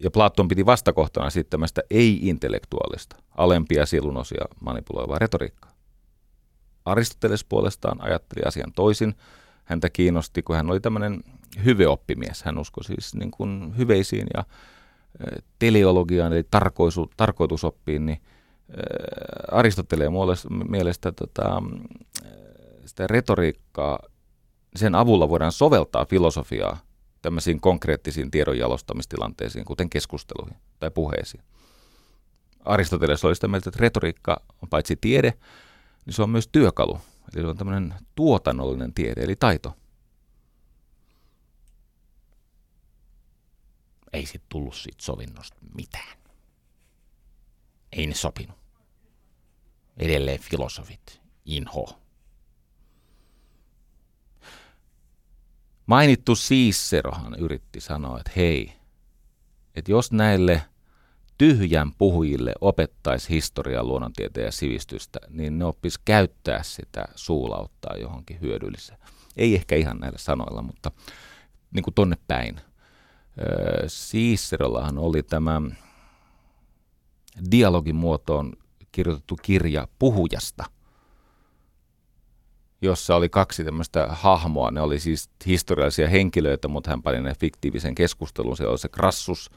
Ja Platon piti vastakohtana sitten tämmöistä ei-intellektuaalista, alempia sielunosia manipuloivaa retoriikkaa. Aristoteles puolestaan ajatteli asian toisin. Häntä kiinnosti, kun hän oli tämmöinen hyveoppimies. Hän uskoi siis niin kuin hyveisiin ja teleologiaan, eli tarkoisu, tarkoitusoppiin, niin Aristoteleen mielestä tota, sitä retoriikkaa, sen avulla voidaan soveltaa filosofiaa tämmöisiin konkreettisiin tiedonjalostamistilanteisiin, kuten keskusteluihin tai puheisiin. Aristoteles oli sitä mieltä, että retoriikka on paitsi tiede, niin se on myös työkalu. Eli se on tämmöinen tuotannollinen tiede, eli taito. Ei sitten tullut siitä sovinnosta mitään. Ei ne sopinut. Edelleen filosofit, inho. Mainittu Siisserohan yritti sanoa, että hei, että jos näille – tyhjän puhujille opettaisi historiaa, luonnontieteen ja sivistystä, niin ne oppis käyttää sitä suulauttaa johonkin hyödylliseen. Ei ehkä ihan näillä sanoilla, mutta niin kuin tonne päin. Siiserollahan oli tämä dialogin muotoon kirjoitettu kirja puhujasta, jossa oli kaksi tämmöistä hahmoa. Ne oli siis historiallisia henkilöitä, mutta hän pani ne fiktiivisen keskustelun. Se oli se Krassus,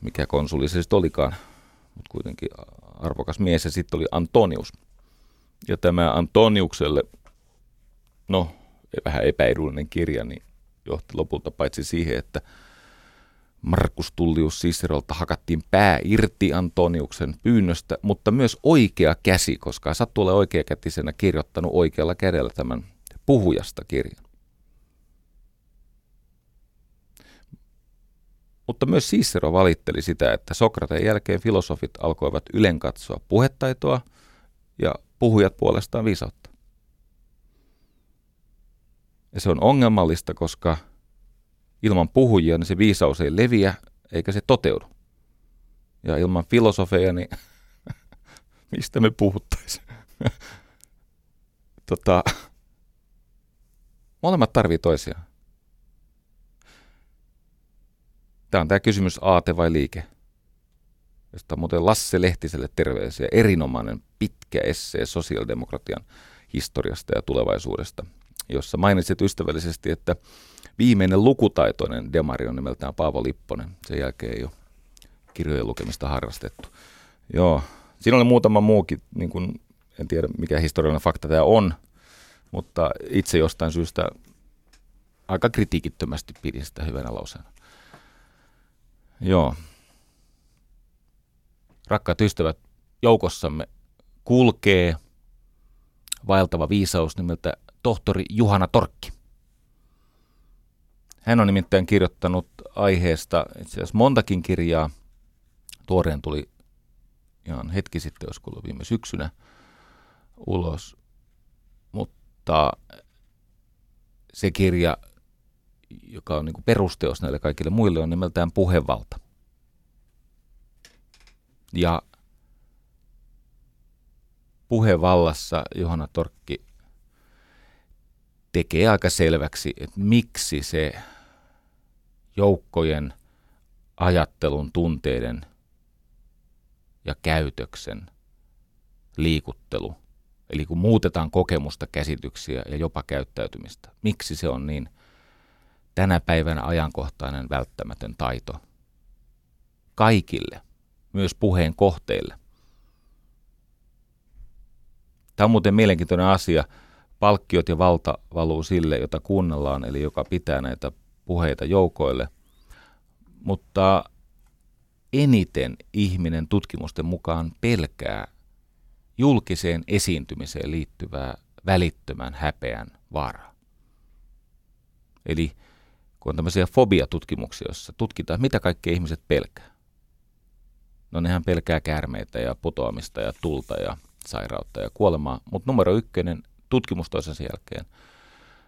mikä konsuli se sitten olikaan, mutta kuitenkin arvokas mies, ja sitten oli Antonius. Ja tämä Antoniukselle, no vähän epäedullinen kirja, niin johti lopulta paitsi siihen, että Markus Tullius Cicerolta hakattiin pää irti Antoniuksen pyynnöstä, mutta myös oikea käsi, koska sattuu ole oikeakätisenä kirjoittanut oikealla kädellä tämän puhujasta kirjan. Mutta myös Cicero valitteli sitä, että Sokrateen jälkeen filosofit alkoivat ylenkatsoa puhetaitoa ja puhujat puolestaan viisautta. Ja se on ongelmallista, koska ilman puhujia niin se viisaus ei leviä eikä se toteudu. Ja ilman filosofeja, niin (laughs) mistä me puhuttaisiin? (laughs) tota, molemmat tarvii toisiaan. Tämä on tämä kysymys aate vai liike, josta muuten Lasse Lehtiselle terveisiä. Erinomainen pitkä essee sosiaalidemokratian historiasta ja tulevaisuudesta, jossa mainitsit ystävällisesti, että viimeinen lukutaitoinen demari on nimeltään Paavo Lipponen. Sen jälkeen ei ole kirjojen lukemista harrastettu. Joo, siinä oli muutama muukin, niin kuin, en tiedä mikä historiallinen fakta tämä on, mutta itse jostain syystä aika kritiikittömästi pidin sitä hyvänä lauseena. Joo. Rakkaat ystävät, joukossamme kulkee vaeltava viisaus nimeltä tohtori Juhana Torkki. Hän on nimittäin kirjoittanut aiheesta itse asiassa montakin kirjaa. Tuoreen tuli ihan hetki sitten, olisiko viime syksynä ulos. Mutta se kirja joka on niin perusteos näille kaikille muille, on nimeltään puhevalta. Ja puhevallassa Johanna Torkki tekee aika selväksi, että miksi se joukkojen ajattelun, tunteiden ja käytöksen liikuttelu, eli kun muutetaan kokemusta, käsityksiä ja jopa käyttäytymistä, miksi se on niin tänä päivänä ajankohtainen välttämätön taito. Kaikille, myös puheen kohteille. Tämä on muuten mielenkiintoinen asia. Palkkiot ja valta valuu sille, jota kuunnellaan, eli joka pitää näitä puheita joukoille. Mutta eniten ihminen tutkimusten mukaan pelkää julkiseen esiintymiseen liittyvää välittömän häpeän vaaraa. Eli kun on tämmöisiä fobiatutkimuksia, joissa tutkitaan, mitä kaikki ihmiset pelkää. No nehän pelkää käärmeitä ja putoamista ja tulta ja sairautta ja kuolemaa, mutta numero ykkönen tutkimus toisensa jälkeen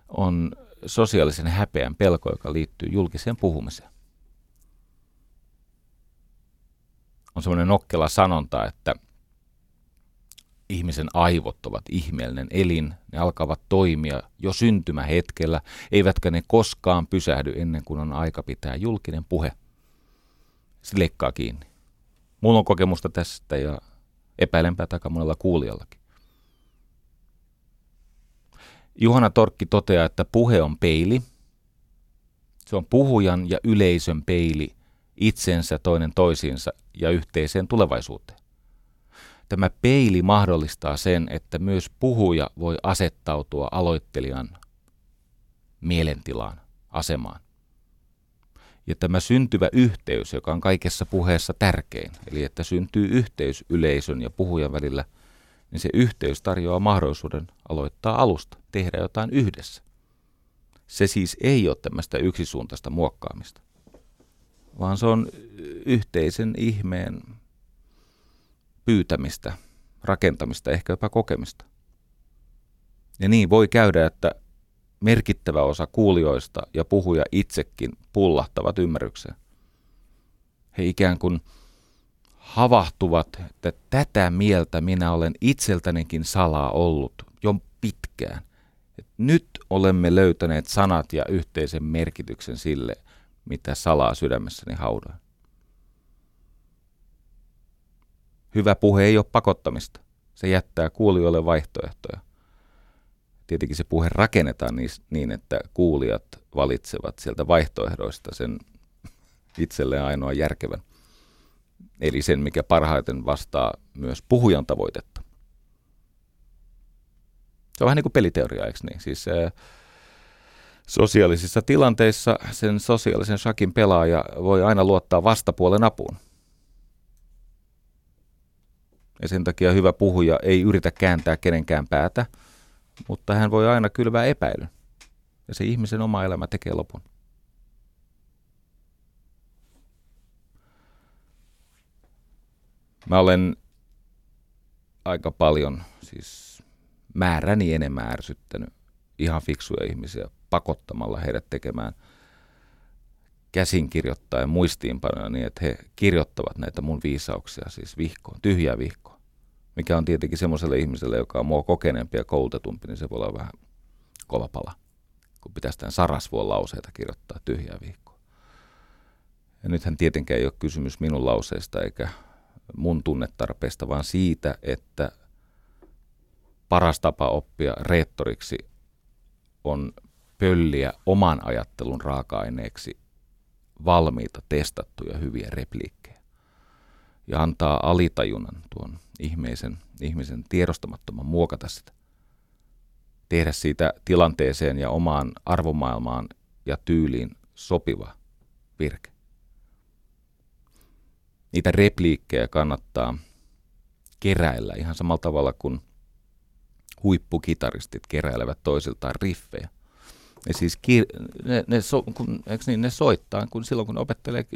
on sosiaalisen häpeän pelko, joka liittyy julkiseen puhumiseen. On semmoinen nokkela sanonta, että ihmisen aivot ovat ihmeellinen elin, ne alkavat toimia jo syntymähetkellä, eivätkä ne koskaan pysähdy ennen kuin on aika pitää julkinen puhe. Se leikkaa kiinni. Mulla on kokemusta tästä ja epäilenpä takaa monella kuulijallakin. Juhana Torkki toteaa, että puhe on peili. Se on puhujan ja yleisön peili itsensä toinen toisiinsa ja yhteiseen tulevaisuuteen. Tämä peili mahdollistaa sen, että myös puhuja voi asettautua aloittelijan mielentilaan, asemaan. Ja tämä syntyvä yhteys, joka on kaikessa puheessa tärkein, eli että syntyy yhteys yleisön ja puhujan välillä, niin se yhteys tarjoaa mahdollisuuden aloittaa alusta, tehdä jotain yhdessä. Se siis ei ole tämmöistä yksisuuntaista muokkaamista, vaan se on yhteisen ihmeen pyytämistä, rakentamista, ehkä jopa kokemista. Ja niin voi käydä, että merkittävä osa kuulijoista ja puhuja itsekin pullahtavat ymmärrykseen. He ikään kuin havahtuvat, että tätä mieltä minä olen itseltänikin salaa ollut jo pitkään. Nyt olemme löytäneet sanat ja yhteisen merkityksen sille, mitä salaa sydämessäni haudoin. Hyvä puhe ei ole pakottamista. Se jättää kuulijoille vaihtoehtoja. Tietenkin se puhe rakennetaan niin, että kuulijat valitsevat sieltä vaihtoehdoista sen itselleen ainoa järkevän. Eli sen, mikä parhaiten vastaa myös puhujan tavoitetta. Se on vähän niin kuin peliteoria, eikö niin? Siis ää, sosiaalisissa tilanteissa sen sosiaalisen shakin pelaaja voi aina luottaa vastapuolen apuun. Ja sen takia hyvä puhuja ei yritä kääntää kenenkään päätä, mutta hän voi aina kylvää epäilyn. Ja se ihmisen oma elämä tekee lopun. Mä olen aika paljon, siis määräni enemmän ärsyttänyt ihan fiksuja ihmisiä pakottamalla heidät tekemään käsinkirjoittaa ja muistiinpanoja niin, että he kirjoittavat näitä mun viisauksia siis vihkoon, tyhjää vihkoon. Mikä on tietenkin semmoiselle ihmiselle, joka on mua kokeneempi ja koulutetumpi, niin se voi olla vähän kova pala, kun pitäisi tämän sarasvuon lauseita kirjoittaa tyhjää vihkoa. Ja nythän tietenkään ei ole kysymys minun lauseista eikä mun tunnetarpeesta, vaan siitä, että paras tapa oppia reettoriksi on pölliä oman ajattelun raaka-aineeksi valmiita, testattuja hyviä repliikkejä. Ja antaa alitajunnan tuon ihmisen, ihmisen tiedostamattoman muokata sitä. Tehdä siitä tilanteeseen ja omaan arvomaailmaan ja tyyliin sopiva virke. Niitä repliikkejä kannattaa keräillä ihan samalla tavalla kuin huippukitaristit keräilevät toisiltaan riffejä. Ne siis kir- ne, ne, so, kun, niin, ne soittaa kun silloin, kun opettelee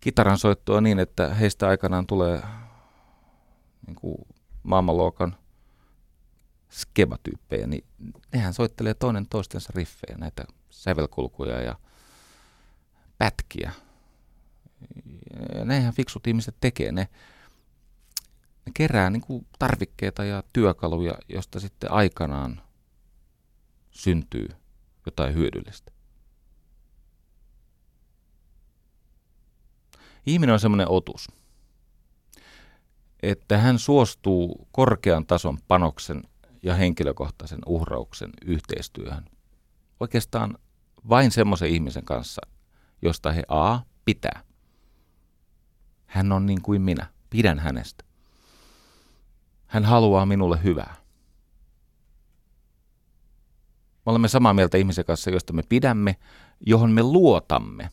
kitaran soittoa niin, että heistä aikanaan tulee niin kuin maailmanluokan skematyyppejä, niin nehän soittelee toinen toistensa riffejä, näitä sävelkulkuja ja pätkiä. Ja näinhän fiksut ihmiset tekee. Ne, ne kerää niin kuin tarvikkeita ja työkaluja, josta sitten aikanaan syntyy jotain hyödyllistä. Ihminen on semmoinen otus, että hän suostuu korkean tason panoksen ja henkilökohtaisen uhrauksen yhteistyöhön. Oikeastaan vain semmoisen ihmisen kanssa, josta he A. pitää. Hän on niin kuin minä. Pidän hänestä. Hän haluaa minulle hyvää. Me olemme samaa mieltä ihmisen kanssa, josta me pidämme, johon me luotamme.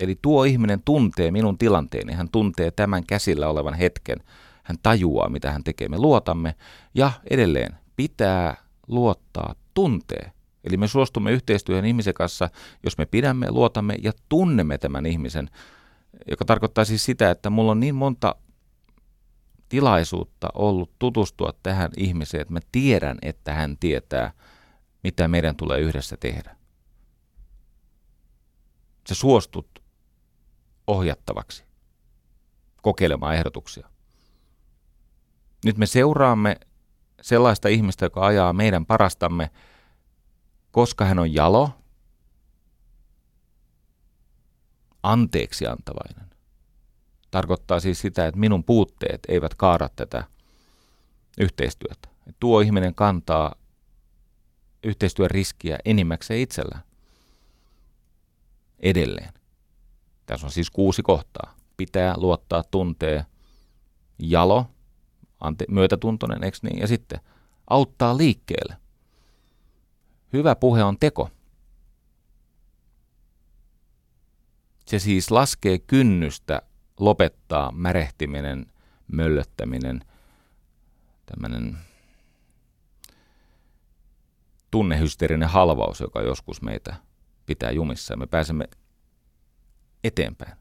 Eli tuo ihminen tuntee minun tilanteeni, hän tuntee tämän käsillä olevan hetken. hän tajuaa, mitä hän tekee. Me luotamme ja edelleen pitää luottaa tuntee. Eli me suostumme yhteistyöhön ihmisen kanssa, jos me pidämme, luotamme ja tunnemme tämän ihmisen, joka tarkoittaa siis sitä, että mulla on niin monta tilaisuutta ollut tutustua tähän ihmiseen, että mä tiedän, että hän tietää, mitä meidän tulee yhdessä tehdä. Sä suostut ohjattavaksi, kokeilemaan ehdotuksia. Nyt me seuraamme sellaista ihmistä, joka ajaa meidän parastamme, koska hän on jalo, anteeksi antavainen. Tarkoittaa siis sitä, että minun puutteet eivät kaada tätä yhteistyötä. Tuo ihminen kantaa yhteistyön riskiä enimmäkseen itsellään. Edelleen. Tässä on siis kuusi kohtaa. Pitää luottaa, tuntee, jalo, ante, myötätuntoinen, eikö niin? Ja sitten auttaa liikkeelle. Hyvä puhe on teko. Se siis laskee kynnystä lopettaa märehtiminen, möllöttäminen, tämmöinen tunnehysteerinen halvaus, joka joskus meitä pitää jumissa me pääsemme eteenpäin.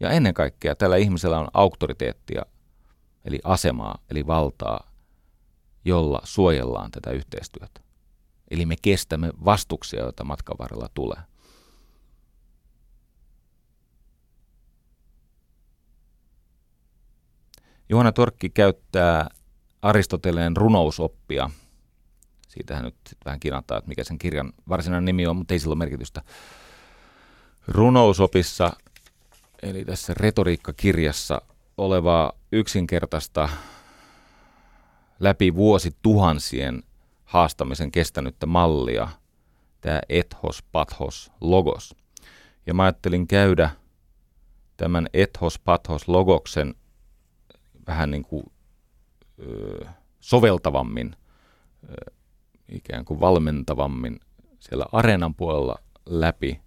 Ja ennen kaikkea tällä ihmisellä on auktoriteettia, eli asemaa, eli valtaa, jolla suojellaan tätä yhteistyötä. Eli me kestämme vastuksia, joita matkan varrella tulee. Johanna Torkki käyttää Aristoteleen runousoppia. Siitähän nyt sit vähän kinataan, että mikä sen kirjan varsinainen nimi on, mutta ei sillä ole merkitystä. Runousopissa, eli tässä retoriikkakirjassa olevaa yksinkertaista läpi vuosituhansien haastamisen kestänyttä mallia, tämä ethos, pathos, logos. Ja mä ajattelin käydä tämän ethos, pathos, logoksen vähän niin kuin soveltavammin, ikään kuin valmentavammin siellä areenan puolella läpi,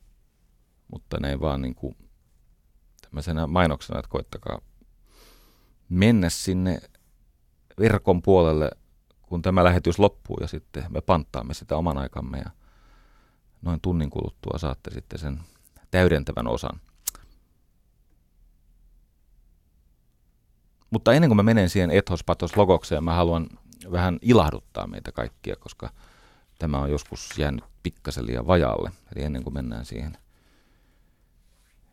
mutta ne ei vaan niin kuin tämmöisenä mainoksena, että koittakaa mennä sinne verkon puolelle, kun tämä lähetys loppuu ja sitten me panttaamme sitä oman aikamme ja noin tunnin kuluttua saatte sitten sen täydentävän osan. Mutta ennen kuin mä menen siihen ethos patos logokseen, mä haluan vähän ilahduttaa meitä kaikkia, koska tämä on joskus jäänyt pikkasen liian vajalle. Eli ennen kuin mennään siihen,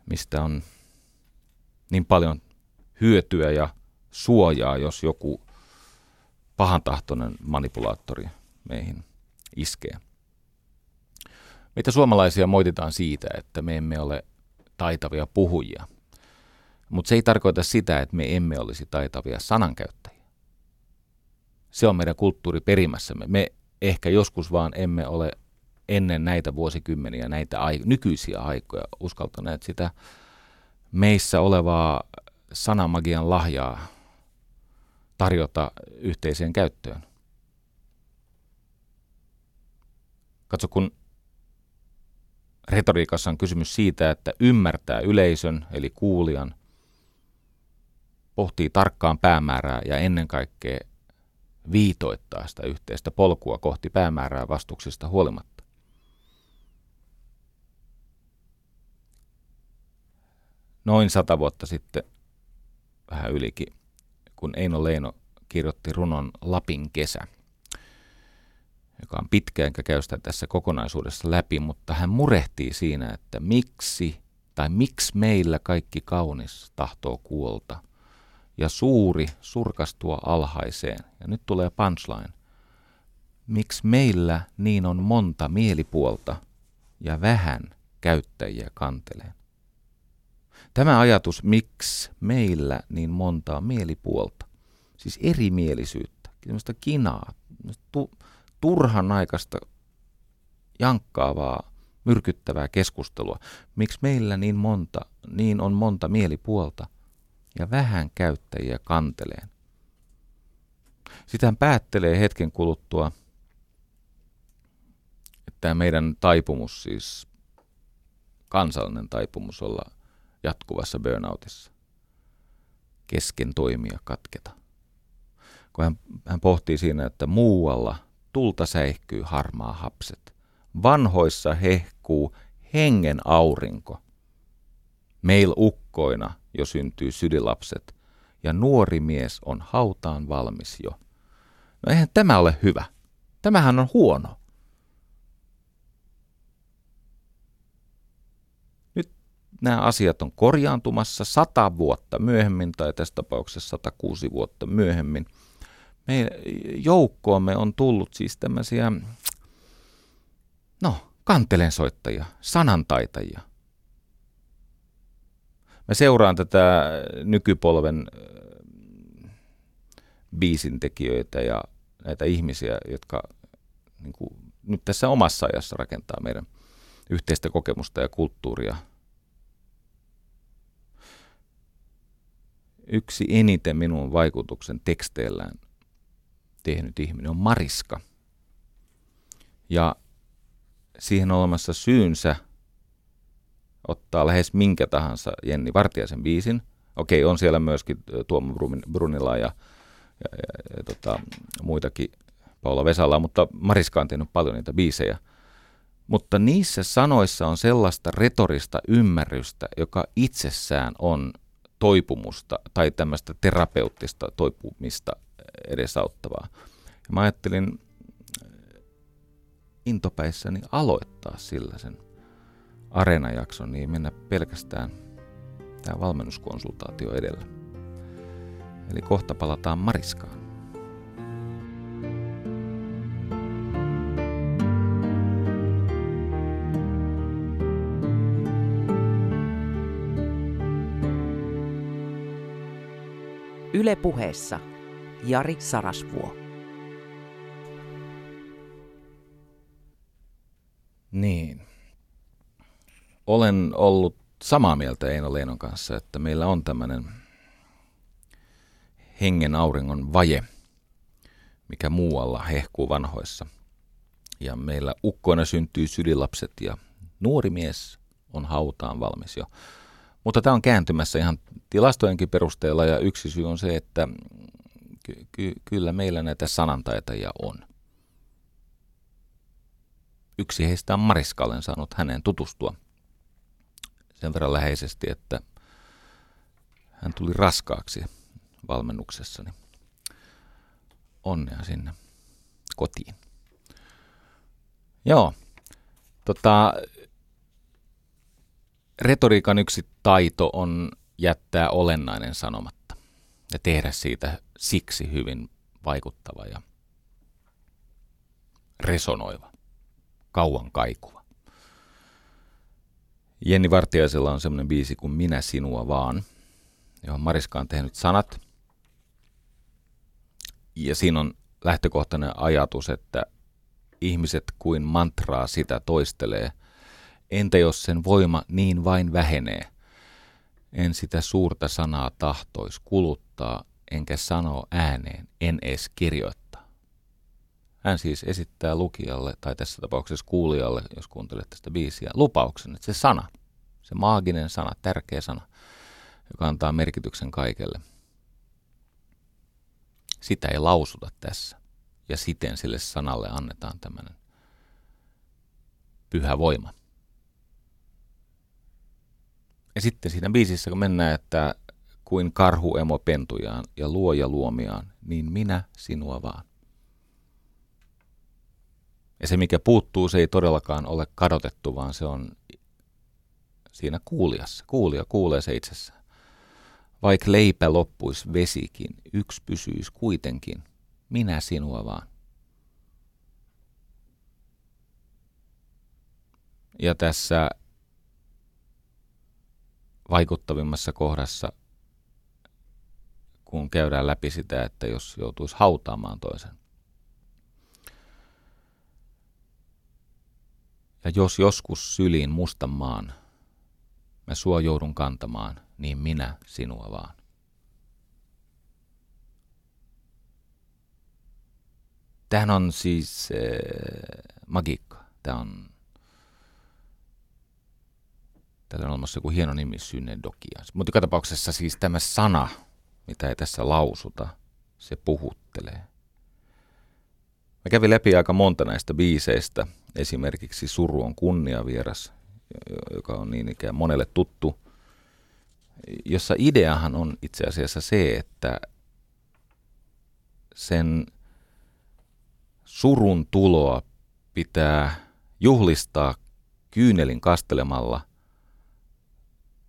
mistä on niin paljon hyötyä ja suojaa, jos joku pahantahtoinen manipulaattori meihin iskee. Mitä suomalaisia moititaan siitä, että me emme ole taitavia puhujia – mutta se ei tarkoita sitä, että me emme olisi taitavia sanankäyttäjiä. Se on meidän kulttuuriperimässämme. Me ehkä joskus vaan emme ole ennen näitä vuosikymmeniä, näitä aik- nykyisiä aikoja uskaltaneet sitä meissä olevaa sanamagian lahjaa tarjota yhteiseen käyttöön. Katso, kun retoriikassa on kysymys siitä, että ymmärtää yleisön eli kuulijan pohtii tarkkaan päämäärää ja ennen kaikkea viitoittaa sitä yhteistä polkua kohti päämäärää vastuksista huolimatta. Noin sata vuotta sitten, vähän ylikin, kun Eino Leino kirjoitti runon Lapin kesä, joka on pitkä, enkä käy sitä tässä kokonaisuudessa läpi, mutta hän murehtii siinä, että miksi tai miksi meillä kaikki kaunis tahtoo kuolta – ja suuri surkastua alhaiseen. Ja nyt tulee punchline. Miksi meillä niin on monta mielipuolta ja vähän käyttäjiä kanteleen? Tämä ajatus, miksi meillä niin montaa mielipuolta, siis erimielisyyttä, semmoista kinaa, tu, turhan aikaista jankkaavaa, myrkyttävää keskustelua. Miksi meillä niin monta, niin on monta mielipuolta – ja vähän käyttäjiä kanteleen. Sitten hän päättelee hetken kuluttua, että tämä meidän taipumus, siis kansallinen taipumus olla jatkuvassa burnoutissa, kesken toimia katketa, kun hän, hän pohtii siinä, että muualla tulta säihkyy harmaa hapset. Vanhoissa hehkuu hengen aurinko. Meil ukkoina jo syntyy sydilapset, ja nuori mies on hautaan valmis jo. No eihän tämä ole hyvä. Tämähän on huono. Nyt nämä asiat on korjaantumassa sata vuotta myöhemmin, tai tässä tapauksessa 106 vuotta myöhemmin. Meidän joukkoomme on tullut siis tämmöisiä, no, kantelensoittajia, sanantaitajia. Mä seuraan tätä nykypolven biisintekijöitä ja näitä ihmisiä, jotka niin kuin, nyt tässä omassa ajassa rakentaa meidän yhteistä kokemusta ja kulttuuria. Yksi eniten minun vaikutuksen teksteillään tehnyt ihminen on Mariska. Ja siihen olemassa syynsä ottaa lähes minkä tahansa Jenni Vartiaisen biisin. Okei, on siellä myöskin Tuomo Brunila ja, ja, ja, ja tota, muitakin Paula Vesala, mutta Mariska on tehnyt paljon niitä biisejä. Mutta niissä sanoissa on sellaista retorista ymmärrystä, joka itsessään on toipumusta tai tämmöistä terapeuttista toipumista edesauttavaa. Ja mä ajattelin intopäissäni aloittaa sillä sen areenajakson, niin mennä pelkästään tämä valmennuskonsultaatio edellä. Eli kohta palataan Mariskaan. Yle puheessa Jari Sarasvuo. Niin. Olen ollut samaa mieltä Eino Leinon kanssa, että meillä on tämmöinen hengen auringon vaje, mikä muualla hehkuu vanhoissa. Ja meillä ukkoina syntyy sydilapset ja nuori mies on hautaan valmis jo. Mutta tämä on kääntymässä ihan tilastojenkin perusteella ja yksi syy on se, että ky- ky- kyllä meillä näitä sanantaitajia on. Yksi heistä on Mariska, olen saanut hänen tutustua sen verran läheisesti, että hän tuli raskaaksi valmennuksessani. Onnea sinne kotiin. Joo, tota, retoriikan yksi taito on jättää olennainen sanomatta ja tehdä siitä siksi hyvin vaikuttava ja resonoiva, kauan kaikuva. Jenni Vartiaisella on semmoinen biisi kuin Minä sinua vaan, johon Mariska on tehnyt sanat. Ja siinä on lähtökohtainen ajatus, että ihmiset kuin mantraa sitä toistelee. Entä jos sen voima niin vain vähenee? En sitä suurta sanaa tahtois kuluttaa, enkä sano ääneen, en edes kirjoittaa. Hän siis esittää lukijalle, tai tässä tapauksessa kuulijalle, jos kuuntelet tästä biisiä, lupauksen, että se sana, se maaginen sana, tärkeä sana, joka antaa merkityksen kaikelle, sitä ei lausuta tässä. Ja siten sille sanalle annetaan tämmöinen pyhä voima. Ja sitten siinä biisissä, kun mennään, että kuin karhu emo pentujaan ja luoja luomiaan, niin minä sinua vaan. Ja se, mikä puuttuu, se ei todellakaan ole kadotettu, vaan se on siinä kuulijassa. Kuulija kuulee se itsessään. Vaikka leipä loppuisi vesikin, yksi pysyisi kuitenkin. Minä sinua vaan. Ja tässä vaikuttavimmassa kohdassa kun käydään läpi sitä, että jos joutuisi hautaamaan toisen. Ja jos joskus syliin mustan maan, mä sua joudun kantamaan, niin minä sinua vaan. Tähän on siis äh, magiikka. Tämä on, täällä on olemassa joku hieno nimi Synedokia. Mutta joka tapauksessa siis tämä sana, mitä ei tässä lausuta. se puhuttelee. Mä kävin läpi aika monta näistä biiseistä, esimerkiksi Suru on kunniavieras, joka on niin ikään monelle tuttu, jossa ideahan on itse asiassa se, että sen surun tuloa pitää juhlistaa kyynelin kastelemalla,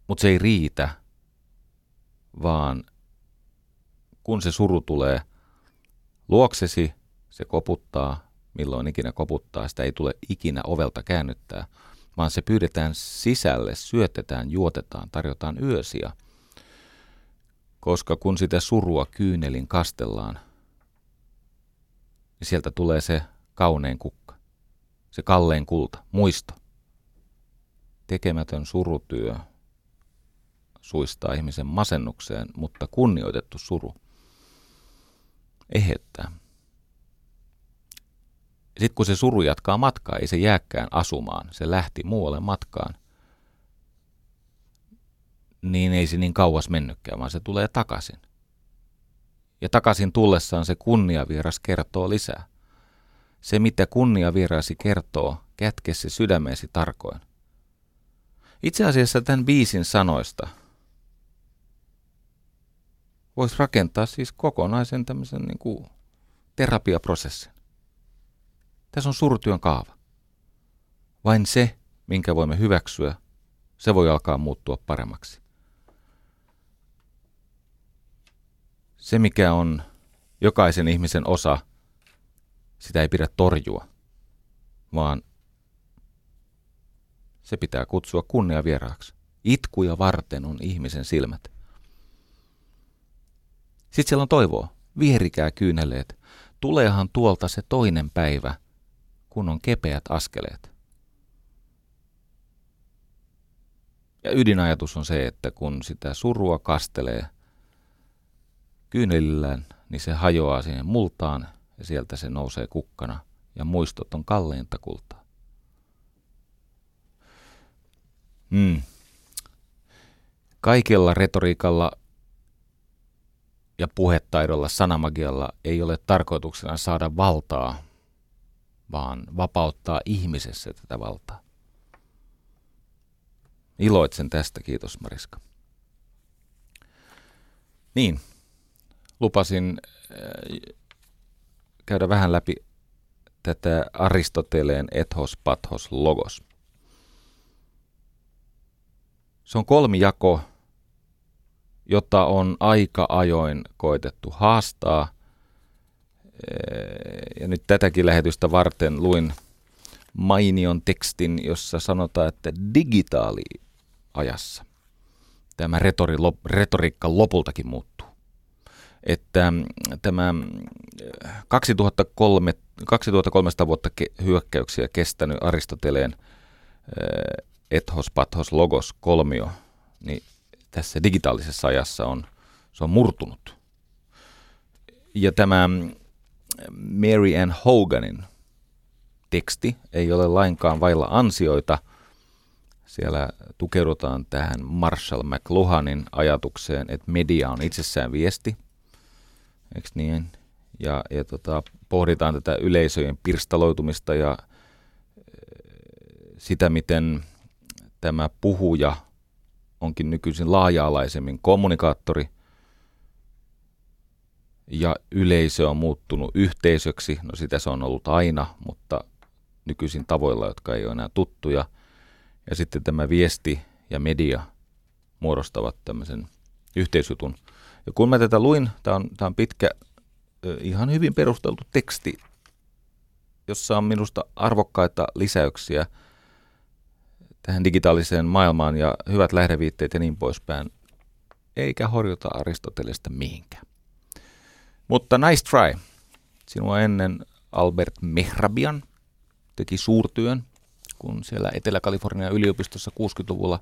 mutta se ei riitä, vaan kun se suru tulee luoksesi, se koputtaa, milloin ikinä koputtaa, sitä ei tule ikinä ovelta käännyttää, vaan se pyydetään sisälle, syötetään, juotetaan, tarjotaan yösiä. Koska kun sitä surua kyynelin kastellaan, niin sieltä tulee se kaunein kukka, se kallein kulta, muisto. Tekemätön surutyö suistaa ihmisen masennukseen, mutta kunnioitettu suru ehettää. Sitten kun se suru jatkaa matkaa, ei se jääkään asumaan, se lähti muualle matkaan, niin ei se niin kauas mennytkään, vaan se tulee takaisin. Ja takaisin tullessaan se kunniavieras kertoo lisää. Se, mitä kunniavierasi kertoo, kätke se sydämeesi tarkoin. Itse asiassa tämän biisin sanoista voisi rakentaa siis kokonaisen tämmöisen niin kuin terapiaprosessin. Tässä on surutyön kaava. Vain se, minkä voimme hyväksyä, se voi alkaa muuttua paremmaksi. Se, mikä on jokaisen ihmisen osa, sitä ei pidä torjua, vaan se pitää kutsua kunnia vieraaksi. Itkuja varten on ihmisen silmät. Sitten siellä on toivoa. Vierikää kyyneleet. Tuleehan tuolta se toinen päivä, kun on kepeät askeleet. Ja ydinajatus on se, että kun sitä surua kastelee kyynelillään, niin se hajoaa siihen multaan ja sieltä se nousee kukkana ja muistot on kalleinta kultaa. Mm. Kaikella retoriikalla ja puhetaidolla, sanamagialla ei ole tarkoituksena saada valtaa, vaan vapauttaa ihmisessä tätä valtaa. Iloitsen tästä, kiitos Mariska. Niin, lupasin äh, käydä vähän läpi tätä Aristoteleen ethos pathos logos. Se on kolmijako, jota on aika ajoin koitettu haastaa. Ja nyt tätäkin lähetystä varten luin mainion tekstin, jossa sanotaan, että digitaaliajassa tämä retori, retoriikka lopultakin muuttuu. Että tämä 2003, 2300 vuotta hyökkäyksiä kestänyt Aristoteleen ethos, pathos, logos, kolmio, niin tässä digitaalisessa ajassa on, se on murtunut. Ja tämä Mary Ann Hoganin teksti ei ole lainkaan vailla ansioita. Siellä tukeudutaan tähän Marshall McLuhanin ajatukseen, että media on itsessään viesti. Eikö niin? Ja, ja tota, pohditaan tätä yleisöjen pirstaloitumista ja sitä, miten tämä puhuja onkin nykyisin laaja-alaisemmin kommunikaattori ja yleisö on muuttunut yhteisöksi. No sitä se on ollut aina, mutta nykyisin tavoilla, jotka ei ole enää tuttuja. Ja sitten tämä viesti ja media muodostavat tämmöisen yhteisjutun. Ja kun mä tätä luin, tämä on, on pitkä, ihan hyvin perusteltu teksti, jossa on minusta arvokkaita lisäyksiä – tähän digitaaliseen maailmaan ja hyvät lähdeviitteet ja niin poispäin, eikä horjuta Aristotelesta mihinkään. Mutta nice try. Sinua ennen Albert Mehrabian teki suurtyön, kun siellä Etelä-Kalifornian yliopistossa 60-luvulla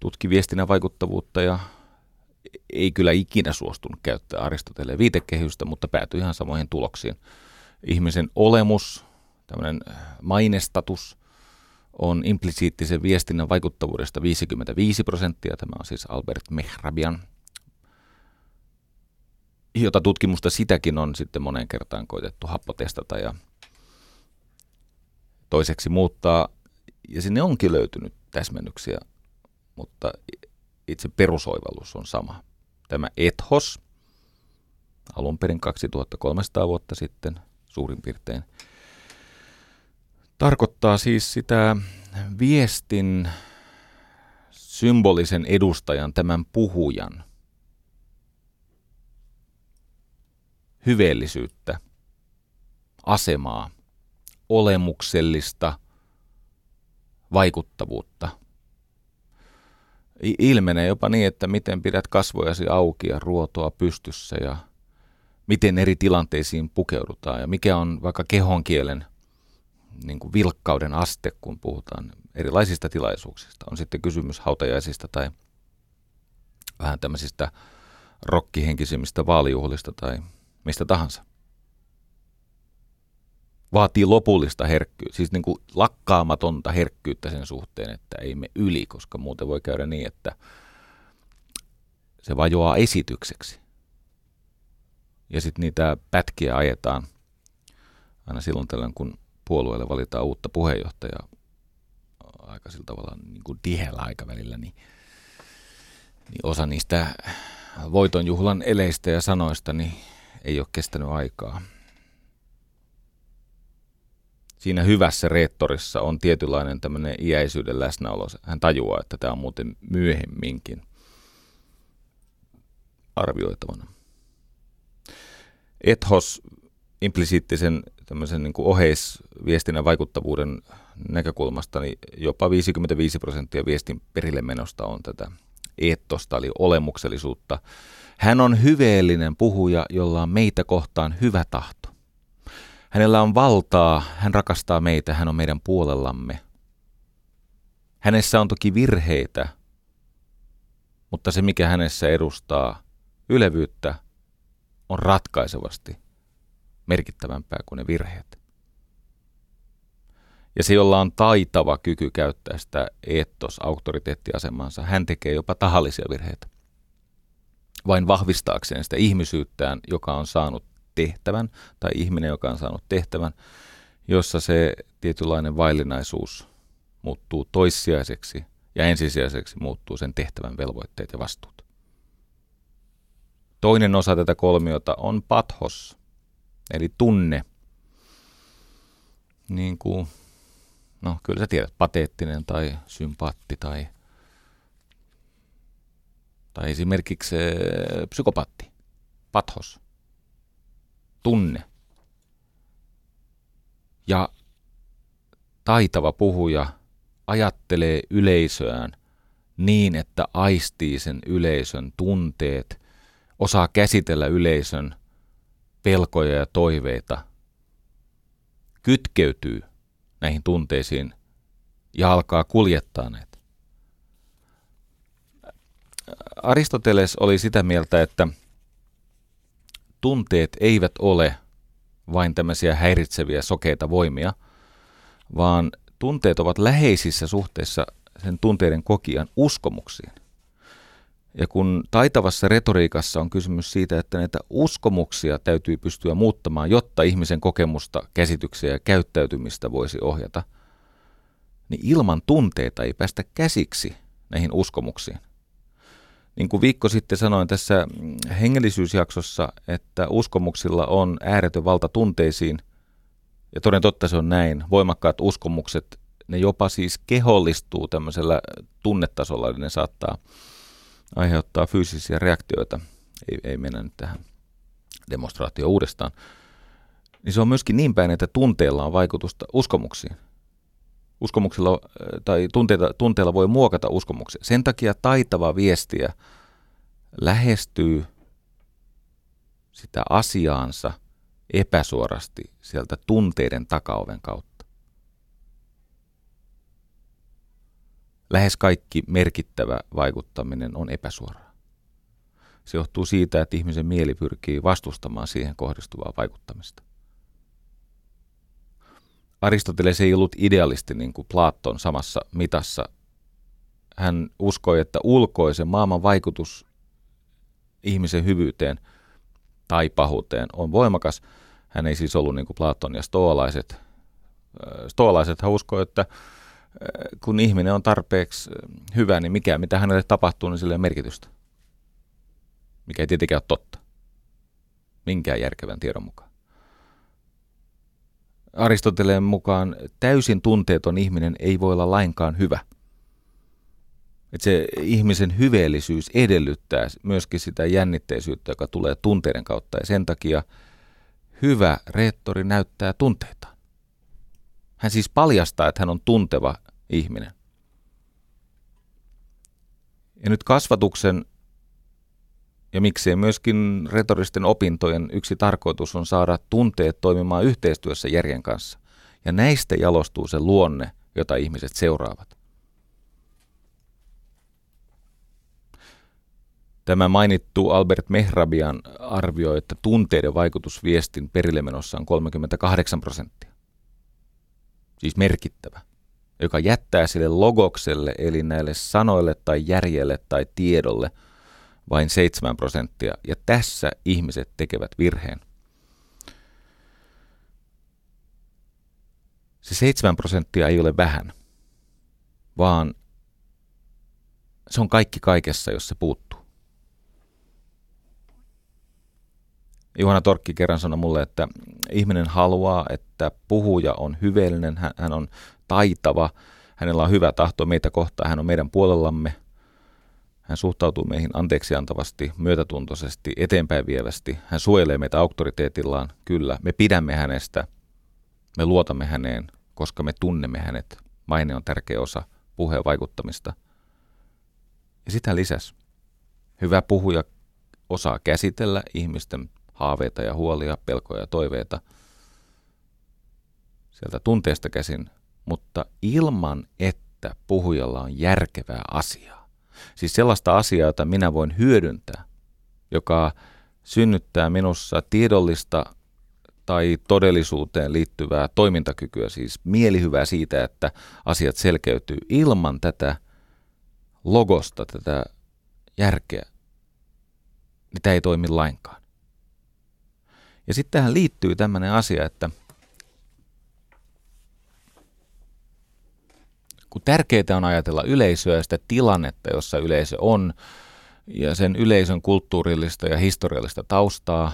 tutki viestinnän vaikuttavuutta ja ei kyllä ikinä suostunut käyttää Aristoteleen viitekehystä, mutta päätyi ihan samoihin tuloksiin. Ihmisen olemus, tämmöinen mainestatus – on implisiittisen viestinnän vaikuttavuudesta 55 prosenttia. Tämä on siis Albert Mehrabian jota tutkimusta sitäkin on sitten monen kertaan koitettu happotestata ja toiseksi muuttaa. Ja sinne onkin löytynyt täsmennyksiä, mutta itse perusoivallus on sama. Tämä ethos, alun perin 2300 vuotta sitten suurin piirtein, tarkoittaa siis sitä viestin symbolisen edustajan, tämän puhujan, hyveellisyyttä, asemaa, olemuksellista vaikuttavuutta. Ilmenee jopa niin, että miten pidät kasvojasi auki ja ruotoa pystyssä ja miten eri tilanteisiin pukeudutaan ja mikä on vaikka kehonkielen niin kuin vilkkauden aste, kun puhutaan erilaisista tilaisuuksista. On sitten kysymys hautajaisista tai vähän tämmöisistä rokkihenkisimmistä vaalijuhlista tai mistä tahansa. Vaatii lopullista herkkyyttä, siis niin kuin lakkaamatonta herkkyyttä sen suhteen, että ei me yli, koska muuten voi käydä niin, että se vajoaa esitykseksi. Ja sitten niitä pätkiä ajetaan aina silloin tällöin, kun puolueelle valitaan uutta puheenjohtajaa aika sillä tavalla niin kuin tiheällä aikavälillä, niin, niin osa niistä voitonjuhlan eleistä ja sanoista niin ei ole kestänyt aikaa. Siinä hyvässä reettorissa on tietynlainen tämmöinen iäisyyden läsnäolo. Hän tajuaa, että tämä on muuten myöhemminkin arvioitavana. Ethos implisiittisen tämmöisen niin oheisviestinnän vaikuttavuuden näkökulmasta niin jopa 55 prosenttia viestin perille menosta on tätä eettosta, eli olemuksellisuutta. Hän on hyveellinen puhuja, jolla on meitä kohtaan hyvä tahto. Hänellä on valtaa, hän rakastaa meitä, hän on meidän puolellamme. Hänessä on toki virheitä, mutta se mikä hänessä edustaa ylevyyttä on ratkaisevasti merkittävämpää kuin ne virheet. Ja se, jolla on taitava kyky käyttää sitä eettos auktoriteettiasemansa, hän tekee jopa tahallisia virheitä. Vain vahvistaakseen sitä ihmisyyttään, joka on saanut tehtävän, tai ihminen, joka on saanut tehtävän, jossa se tietynlainen vaillinaisuus muuttuu toissijaiseksi ja ensisijaiseksi muuttuu sen tehtävän velvoitteet ja vastuut. Toinen osa tätä kolmiota on pathos, eli tunne. Niin kuin, no kyllä sä tiedät, pateettinen tai sympaatti tai, tai esimerkiksi psykopatti, pathos, tunne. Ja taitava puhuja ajattelee yleisöään niin, että aistii sen yleisön tunteet, osaa käsitellä yleisön pelkoja ja toiveita, kytkeytyy näihin tunteisiin ja alkaa kuljettaa näitä. Aristoteles oli sitä mieltä, että tunteet eivät ole vain tämmöisiä häiritseviä sokeita voimia, vaan tunteet ovat läheisissä suhteessa sen tunteiden kokijan uskomuksiin. Ja kun taitavassa retoriikassa on kysymys siitä, että näitä uskomuksia täytyy pystyä muuttamaan, jotta ihmisen kokemusta, käsityksiä ja käyttäytymistä voisi ohjata, niin ilman tunteita ei päästä käsiksi näihin uskomuksiin. Niin kuin viikko sitten sanoin tässä hengellisyysjaksossa, että uskomuksilla on ääretön valta tunteisiin, ja toden totta se on näin. Voimakkaat uskomukset, ne jopa siis kehollistuu tämmöisellä tunnetasolla, eli ne saattaa aiheuttaa fyysisiä reaktioita, ei, ei mennä nyt tähän demonstraatioon uudestaan, niin se on myöskin niin päin, että tunteella on vaikutusta uskomuksiin. Uskomuksilla äh, tai tunteita, tunteella voi muokata uskomuksia. Sen takia taitava viestiä lähestyy sitä asiaansa epäsuorasti sieltä tunteiden takaoven kautta. lähes kaikki merkittävä vaikuttaminen on epäsuoraa. Se johtuu siitä, että ihmisen mieli pyrkii vastustamaan siihen kohdistuvaa vaikuttamista. Aristoteles ei ollut idealisti niin kuin Platon samassa mitassa. Hän uskoi, että ulkoisen maailman vaikutus ihmisen hyvyyteen tai pahuuteen on voimakas. Hän ei siis ollut niin kuin Platon ja stoalaiset. Stoalaiset uskoo, että kun ihminen on tarpeeksi hyvä, niin mikä, mitä hänelle tapahtuu, niin sillä ei merkitystä. Mikä ei tietenkään ole totta. Minkään järkevän tiedon mukaan. Aristoteleen mukaan täysin tunteeton ihminen ei voi olla lainkaan hyvä. Että se ihmisen hyveellisyys edellyttää myöskin sitä jännitteisyyttä, joka tulee tunteiden kautta. Ja sen takia hyvä rehtori näyttää tunteita. Hän siis paljastaa, että hän on tunteva ihminen. Ja nyt kasvatuksen ja miksei myöskin retoristen opintojen yksi tarkoitus on saada tunteet toimimaan yhteistyössä järjen kanssa. Ja näistä jalostuu se luonne, jota ihmiset seuraavat. Tämä mainittu Albert Mehrabian arvioi, että tunteiden vaikutus viestin perillemenossa on 38 prosenttia. Siis merkittävä, joka jättää sille logokselle, eli näille sanoille tai järjelle tai tiedolle – vain 7 prosenttia, ja tässä ihmiset tekevät virheen. Se 7 prosenttia ei ole vähän, vaan se on kaikki kaikessa, jos se puuttuu. Juhana Torkki kerran sanoi mulle, että ihminen haluaa, että puhuja on hyveellinen, hän on taitava, hänellä on hyvä tahto meitä kohtaan, hän on meidän puolellamme – hän suhtautuu meihin anteeksiantavasti, myötätuntoisesti, eteenpäin vievästi. Hän suojelee meitä auktoriteetillaan. Kyllä, me pidämme hänestä. Me luotamme häneen, koska me tunnemme hänet. Maine on tärkeä osa puheen vaikuttamista. Ja sitä lisäs. Hyvä puhuja osaa käsitellä ihmisten haaveita ja huolia, pelkoja ja toiveita sieltä tunteesta käsin, mutta ilman, että puhujalla on järkevää asiaa. Siis sellaista asiaa, jota minä voin hyödyntää, joka synnyttää minussa tiedollista tai todellisuuteen liittyvää toimintakykyä, siis mielihyvää siitä, että asiat selkeytyy ilman tätä logosta, tätä järkeä, tämä ei toimi lainkaan. Ja sitten tähän liittyy tämmöinen asia, että – kun tärkeää on ajatella yleisöä ja sitä tilannetta, jossa yleisö on, ja sen yleisön kulttuurillista ja historiallista taustaa,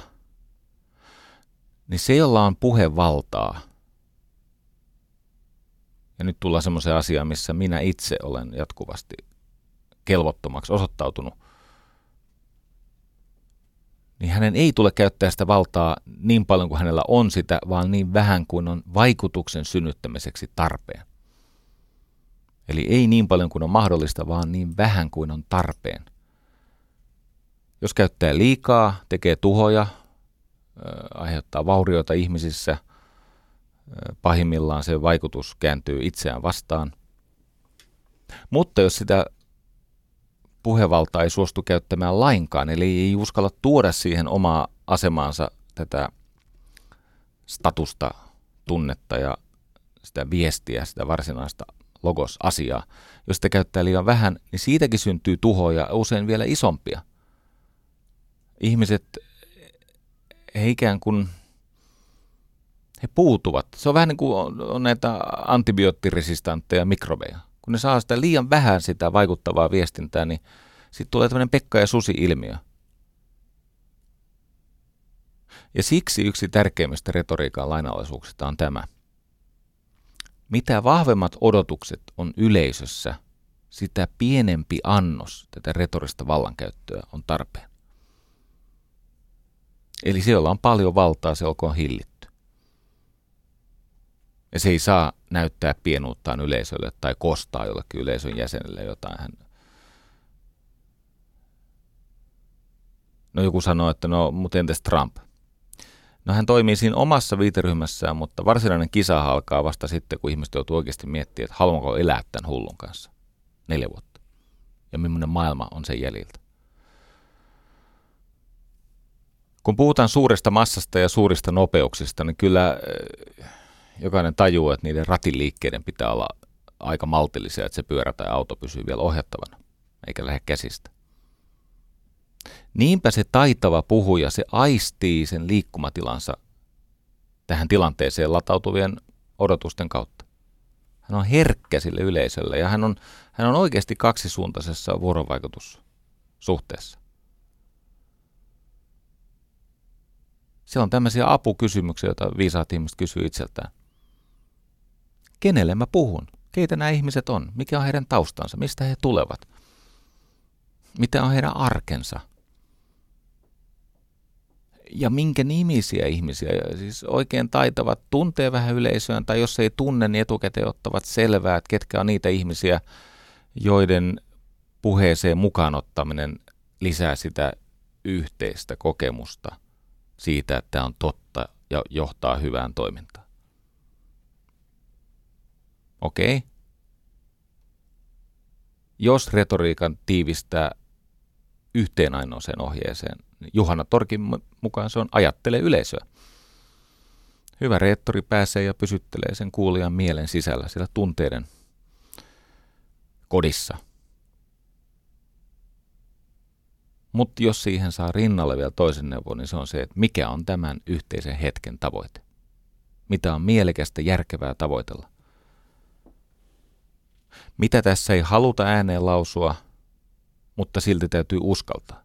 niin se, jolla on puhevaltaa, ja nyt tullaan semmoiseen asiaan, missä minä itse olen jatkuvasti kelvottomaksi osoittautunut, niin hänen ei tule käyttää sitä valtaa niin paljon kuin hänellä on sitä, vaan niin vähän kuin on vaikutuksen synnyttämiseksi tarpeen. Eli ei niin paljon kuin on mahdollista, vaan niin vähän kuin on tarpeen. Jos käyttää liikaa, tekee tuhoja, aiheuttaa vaurioita ihmisissä, pahimmillaan se vaikutus kääntyy itseään vastaan. Mutta jos sitä puhevaltaa ei suostu käyttämään lainkaan, eli ei uskalla tuoda siihen omaa asemaansa tätä statusta, tunnetta ja sitä viestiä, sitä varsinaista logos-asiaa. Jos sitä käyttää liian vähän, niin siitäkin syntyy tuhoja, usein vielä isompia. Ihmiset, he ikään kuin, he puutuvat. Se on vähän niin kuin on, näitä antibioottiresistantteja mikrobeja. Kun ne saa sitä liian vähän sitä vaikuttavaa viestintää, niin sitten tulee tämmöinen Pekka ja Susi-ilmiö. Ja siksi yksi tärkeimmistä retoriikan lainalaisuuksista on tämä – mitä vahvemmat odotukset on yleisössä, sitä pienempi annos tätä retorista vallankäyttöä on tarpeen. Eli se, on paljon valtaa, se olkoon hillitty. Ja se ei saa näyttää pienuuttaan yleisölle tai kostaa jollekin yleisön jäsenelle jotain. Hän... No joku sanoo, että no, mutta entäs Trump? No hän toimii siinä omassa viiteryhmässään, mutta varsinainen kisa alkaa vasta sitten, kun ihmiset joutuu oikeasti miettimään, että haluanko elää tämän hullun kanssa. Neljä vuotta. Ja millainen maailma on sen jäljiltä. Kun puhutaan suuresta massasta ja suurista nopeuksista, niin kyllä eh, jokainen tajuu, että niiden ratiliikkeiden pitää olla aika maltillisia, että se pyörä tai auto pysyy vielä ohjattavana, eikä lähde käsistä. Niinpä se taitava puhuja, se aistii sen liikkumatilansa tähän tilanteeseen latautuvien odotusten kautta. Hän on herkkä sille yleisölle ja hän on, hän on oikeasti kaksisuuntaisessa vuorovaikutussuhteessa. Siellä on tämmöisiä apukysymyksiä, joita viisaat ihmiset kysyy itseltään. Kenelle mä puhun? Keitä nämä ihmiset on? Mikä on heidän taustansa? Mistä he tulevat? Mitä on heidän arkensa? Ja minkä nimisiä ihmisiä, siis oikein taitavat, tuntee vähän yleisöön, tai jos ei tunne, niin etukäteen ottavat selvää, että ketkä on niitä ihmisiä, joiden puheeseen mukaan ottaminen lisää sitä yhteistä kokemusta siitä, että tämä on totta ja johtaa hyvään toimintaan. Okei. Okay. Jos retoriikan tiivistää yhteen ainoaseen ohjeeseen, Juhana Torkin mukaan se on ajattele yleisöä. Hyvä reettori pääsee ja pysyttelee sen kuulijan mielen sisällä, sillä tunteiden kodissa. Mutta jos siihen saa rinnalle vielä toisen neuvon, niin se on se, että mikä on tämän yhteisen hetken tavoite. Mitä on mielekästä, järkevää tavoitella. Mitä tässä ei haluta ääneen lausua, mutta silti täytyy uskaltaa.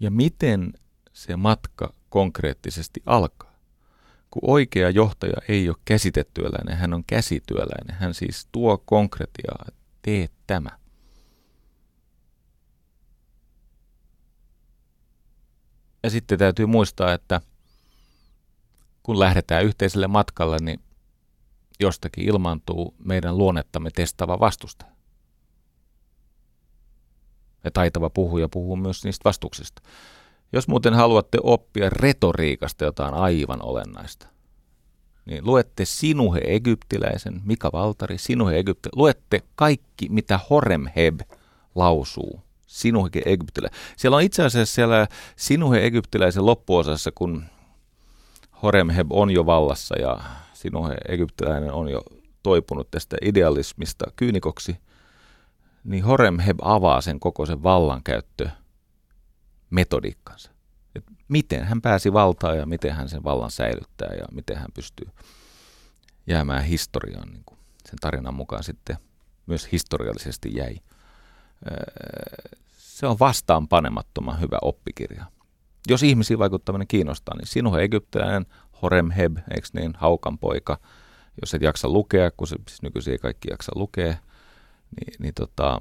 Ja miten se matka konkreettisesti alkaa? Kun oikea johtaja ei ole käsitetyöläinen, hän on käsityöläinen. Hän siis tuo konkretiaa, tee tämä. Ja sitten täytyy muistaa, että kun lähdetään yhteiselle matkalle, niin jostakin ilmaantuu meidän luonnettamme testava vastustaja. Ja taitava puhuja puhuu myös niistä vastuksista. Jos muuten haluatte oppia retoriikasta jotain aivan olennaista, niin luette Sinuhe Egyptiläisen, Mika Valtari, Sinuhe Egypti, luette kaikki, mitä Horemheb lausuu. Sinuhe Egyptiläinen. Siellä on itse asiassa siellä Sinuhe Egyptiläisen loppuosassa, kun Horemheb on jo vallassa ja Sinuhe Egyptiläinen on jo toipunut tästä idealismista kyynikoksi, niin Horemheb avaa sen koko sen vallankäyttö metodiikkansa. Et miten hän pääsi valtaan ja miten hän sen vallan säilyttää ja miten hän pystyy jäämään historiaan. Niin kuin sen tarinan mukaan sitten myös historiallisesti jäi. Se on vastaan panemattoman hyvä oppikirja. Jos ihmisiin vaikuttaminen kiinnostaa, niin sinun egyptiläinen Horemheb, eikö niin, haukan poika, jos et jaksa lukea, kun se siis nykyisin ei kaikki jaksa lukea, niin, niin tota,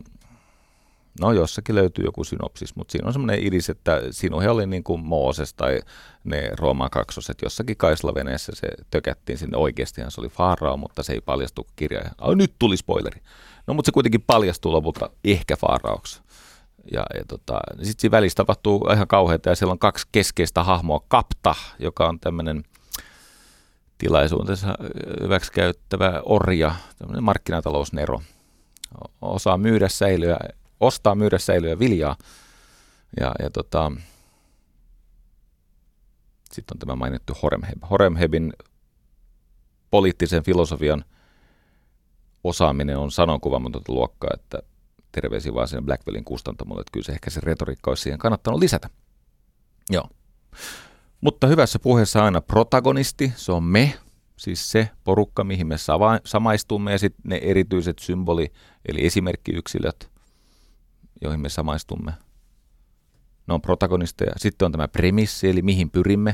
no jossakin löytyy joku synopsis, mutta siinä on semmoinen idis, että sinuhe oli niin kuin Mooses tai ne Rooman kaksoset jossakin kaislaveneessä, se tökättiin sinne oikeastihan se oli Faarao, mutta se ei paljastu kirja. Ai, nyt tuli spoileri. No mutta se kuitenkin paljastuu lopulta ehkä Faaraoksi. Ja, ja tota, sitten siinä välissä tapahtuu ihan kauheita ja siellä on kaksi keskeistä hahmoa. Kapta, joka on tämmöinen tilaisuutensa hyväksikäyttävä orja, tämmöinen markkinatalousnero. Osaa myydä säilyä, ostaa myydä säilyä viljaa. Ja, ja tota, sitten on tämä mainittu Horemheb. Horemhebin poliittisen filosofian osaaminen on sanonkuvaamatonta luokkaa, että terveisiä vaan sen Blackwellin kustantamolle, että kyllä se ehkä se retoriikka olisi siihen kannattanut lisätä. Joo. Mutta hyvässä puheessa aina protagonisti, se on me, siis se porukka, mihin me samaistumme, ja sitten ne erityiset symboli, eli esimerkkiyksilöt, joihin me samaistumme. Ne on protagonisteja. Sitten on tämä premissi, eli mihin pyrimme,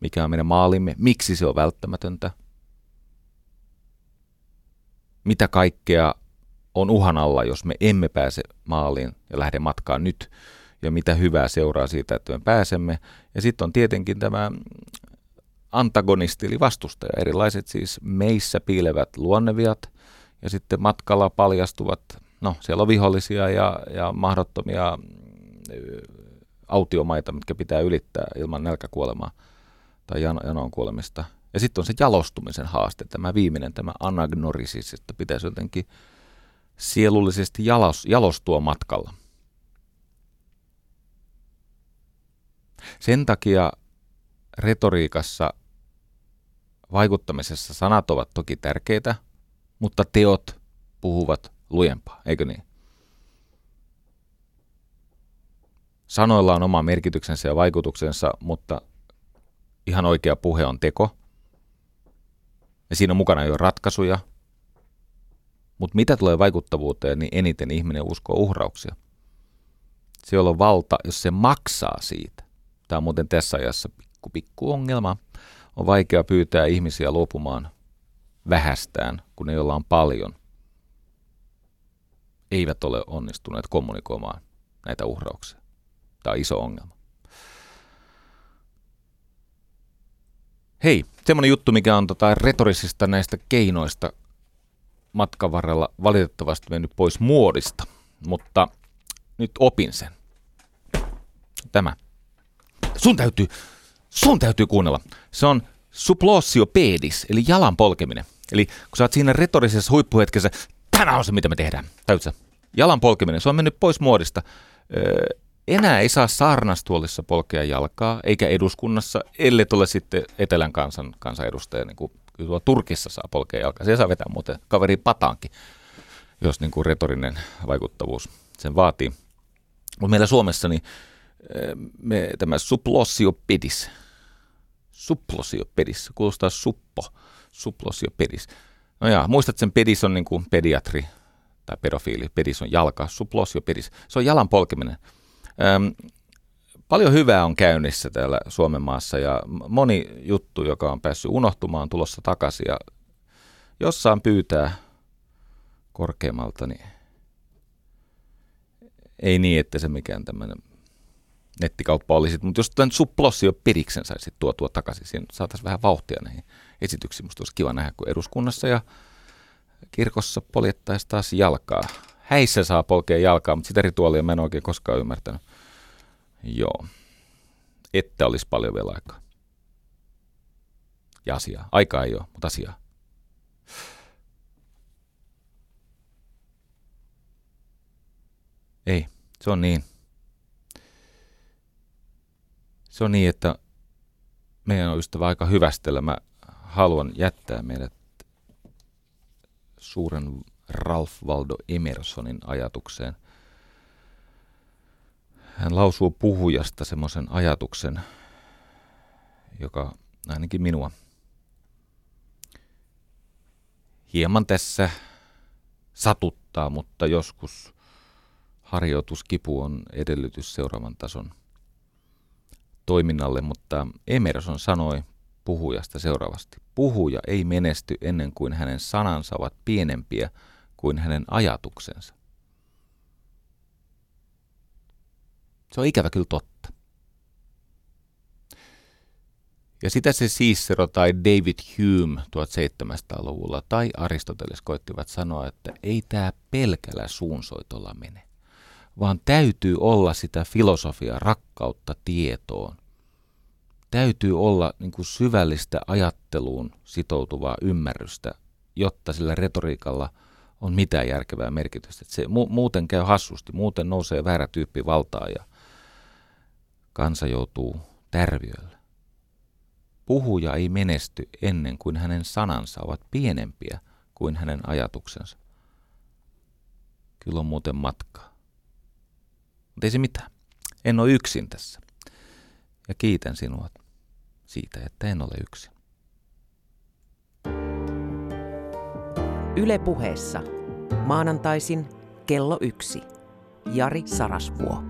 mikä on meidän maalimme, miksi se on välttämätöntä, mitä kaikkea on uhan alla, jos me emme pääse maaliin ja lähde matkaan nyt, ja mitä hyvää seuraa siitä, että me pääsemme. Ja sitten on tietenkin tämä antagonisti, eli vastustaja, erilaiset siis meissä piilevät luonneviat, ja sitten matkalla paljastuvat, no siellä on vihollisia ja, ja mahdottomia autiomaita, mitkä pitää ylittää ilman nälkäkuolemaa tai janoon kuolemista. Ja sitten on se jalostumisen haaste, tämä viimeinen, tämä anagnorisis, että pitäisi jotenkin sielullisesti jalos, jalostua matkalla. Sen takia retoriikassa vaikuttamisessa sanat ovat toki tärkeitä, mutta teot puhuvat lujempaa, eikö niin? Sanoilla on oma merkityksensä ja vaikutuksensa, mutta ihan oikea puhe on teko. Ja siinä on mukana jo ratkaisuja. Mutta mitä tulee vaikuttavuuteen, niin eniten ihminen uskoo uhrauksia. Se, on valta, jos se maksaa siitä. Tämä on muuten tässä ajassa pikku, pikku ongelma. On vaikea pyytää ihmisiä luopumaan vähästään, kun ne, joilla on paljon, eivät ole onnistuneet kommunikoimaan näitä uhrauksia. Tämä on iso ongelma. Hei, semmoinen juttu, mikä on tota retorisista näistä keinoista matkan varrella valitettavasti mennyt pois muodista, mutta nyt opin sen. Tämä. Sun täytyy, sun täytyy kuunnella. Se on suplossio pedis, eli jalan polkeminen. Eli kun sä oot siinä retorisessa huippuhetkessä, tämä on se, mitä me tehdään. Täytyy Jalan polkeminen, se on mennyt pois muodista. Öö, enää ei saa saarnastuolissa polkea jalkaa, eikä eduskunnassa, ellei tule sitten Etelän kansan kansanedustaja, niin kuin tuolla Turkissa saa polkea jalkaa. Se saa vetää muuten kaveri pataankin, jos niin kuin retorinen vaikuttavuus sen vaatii. Mutta meillä Suomessa niin me, tämä suplossiopedis, suplossiopedis, kuulostaa suppo, suplossiopedis. No ja, muistat sen pedis on niin kuin pediatri tai pedofiili, pedis on jalka, suplossiopedis, se on jalan polkeminen. Öm, paljon hyvää on käynnissä täällä Suomen maassa ja moni juttu, joka on päässyt unohtumaan, tulossa takaisin ja jossain pyytää korkeammalta, niin ei niin, että se mikään tämmöinen nettikauppa olisi. Mutta jos tämän supplossi jo periksen saisi tuotua takaisin, siinä saataisiin vähän vauhtia näihin esityksiin. Musta olisi kiva nähdä, kun eduskunnassa ja kirkossa poljettaisiin taas jalkaa. Häissä saa polkea jalkaa, mutta sitä rituaalia mä en oikein koskaan ymmärtänyt. Joo. Että olisi paljon vielä aikaa. Ja asiaa. Aikaa ei ole, mutta asiaa. Ei, se on niin. Se on niin, että meidän on ystävä aika hyvästellä. Mä haluan jättää meidät suuren Ralph Waldo Emersonin ajatukseen. Hän lausuu puhujasta semmoisen ajatuksen, joka ainakin minua hieman tässä satuttaa, mutta joskus harjoituskipu on edellytys seuraavan tason toiminnalle, mutta Emerson sanoi puhujasta seuraavasti. Puhuja ei menesty ennen kuin hänen sanansa ovat pienempiä kuin hänen ajatuksensa. Se on ikävä kyllä totta. Ja sitä se Cicero tai David Hume 1700-luvulla tai Aristoteles koittivat sanoa, että ei tämä pelkällä suunsoitolla mene, vaan täytyy olla sitä filosofia rakkautta tietoon. Täytyy olla niin kuin syvällistä ajatteluun sitoutuvaa ymmärrystä, jotta sillä retoriikalla – on mitään järkevää merkitystä. Että se mu- muuten käy hassusti, muuten nousee väärä tyyppi valtaa ja kansa joutuu tärviölle. Puhuja ei menesty ennen kuin hänen sanansa ovat pienempiä kuin hänen ajatuksensa. Kyllä on muuten matkaa. Mutta ei se mitään. En ole yksin tässä. Ja kiitän sinua siitä, että en ole yksin. Yle puheessa. Maanantaisin kello yksi. Jari Sarasvuo.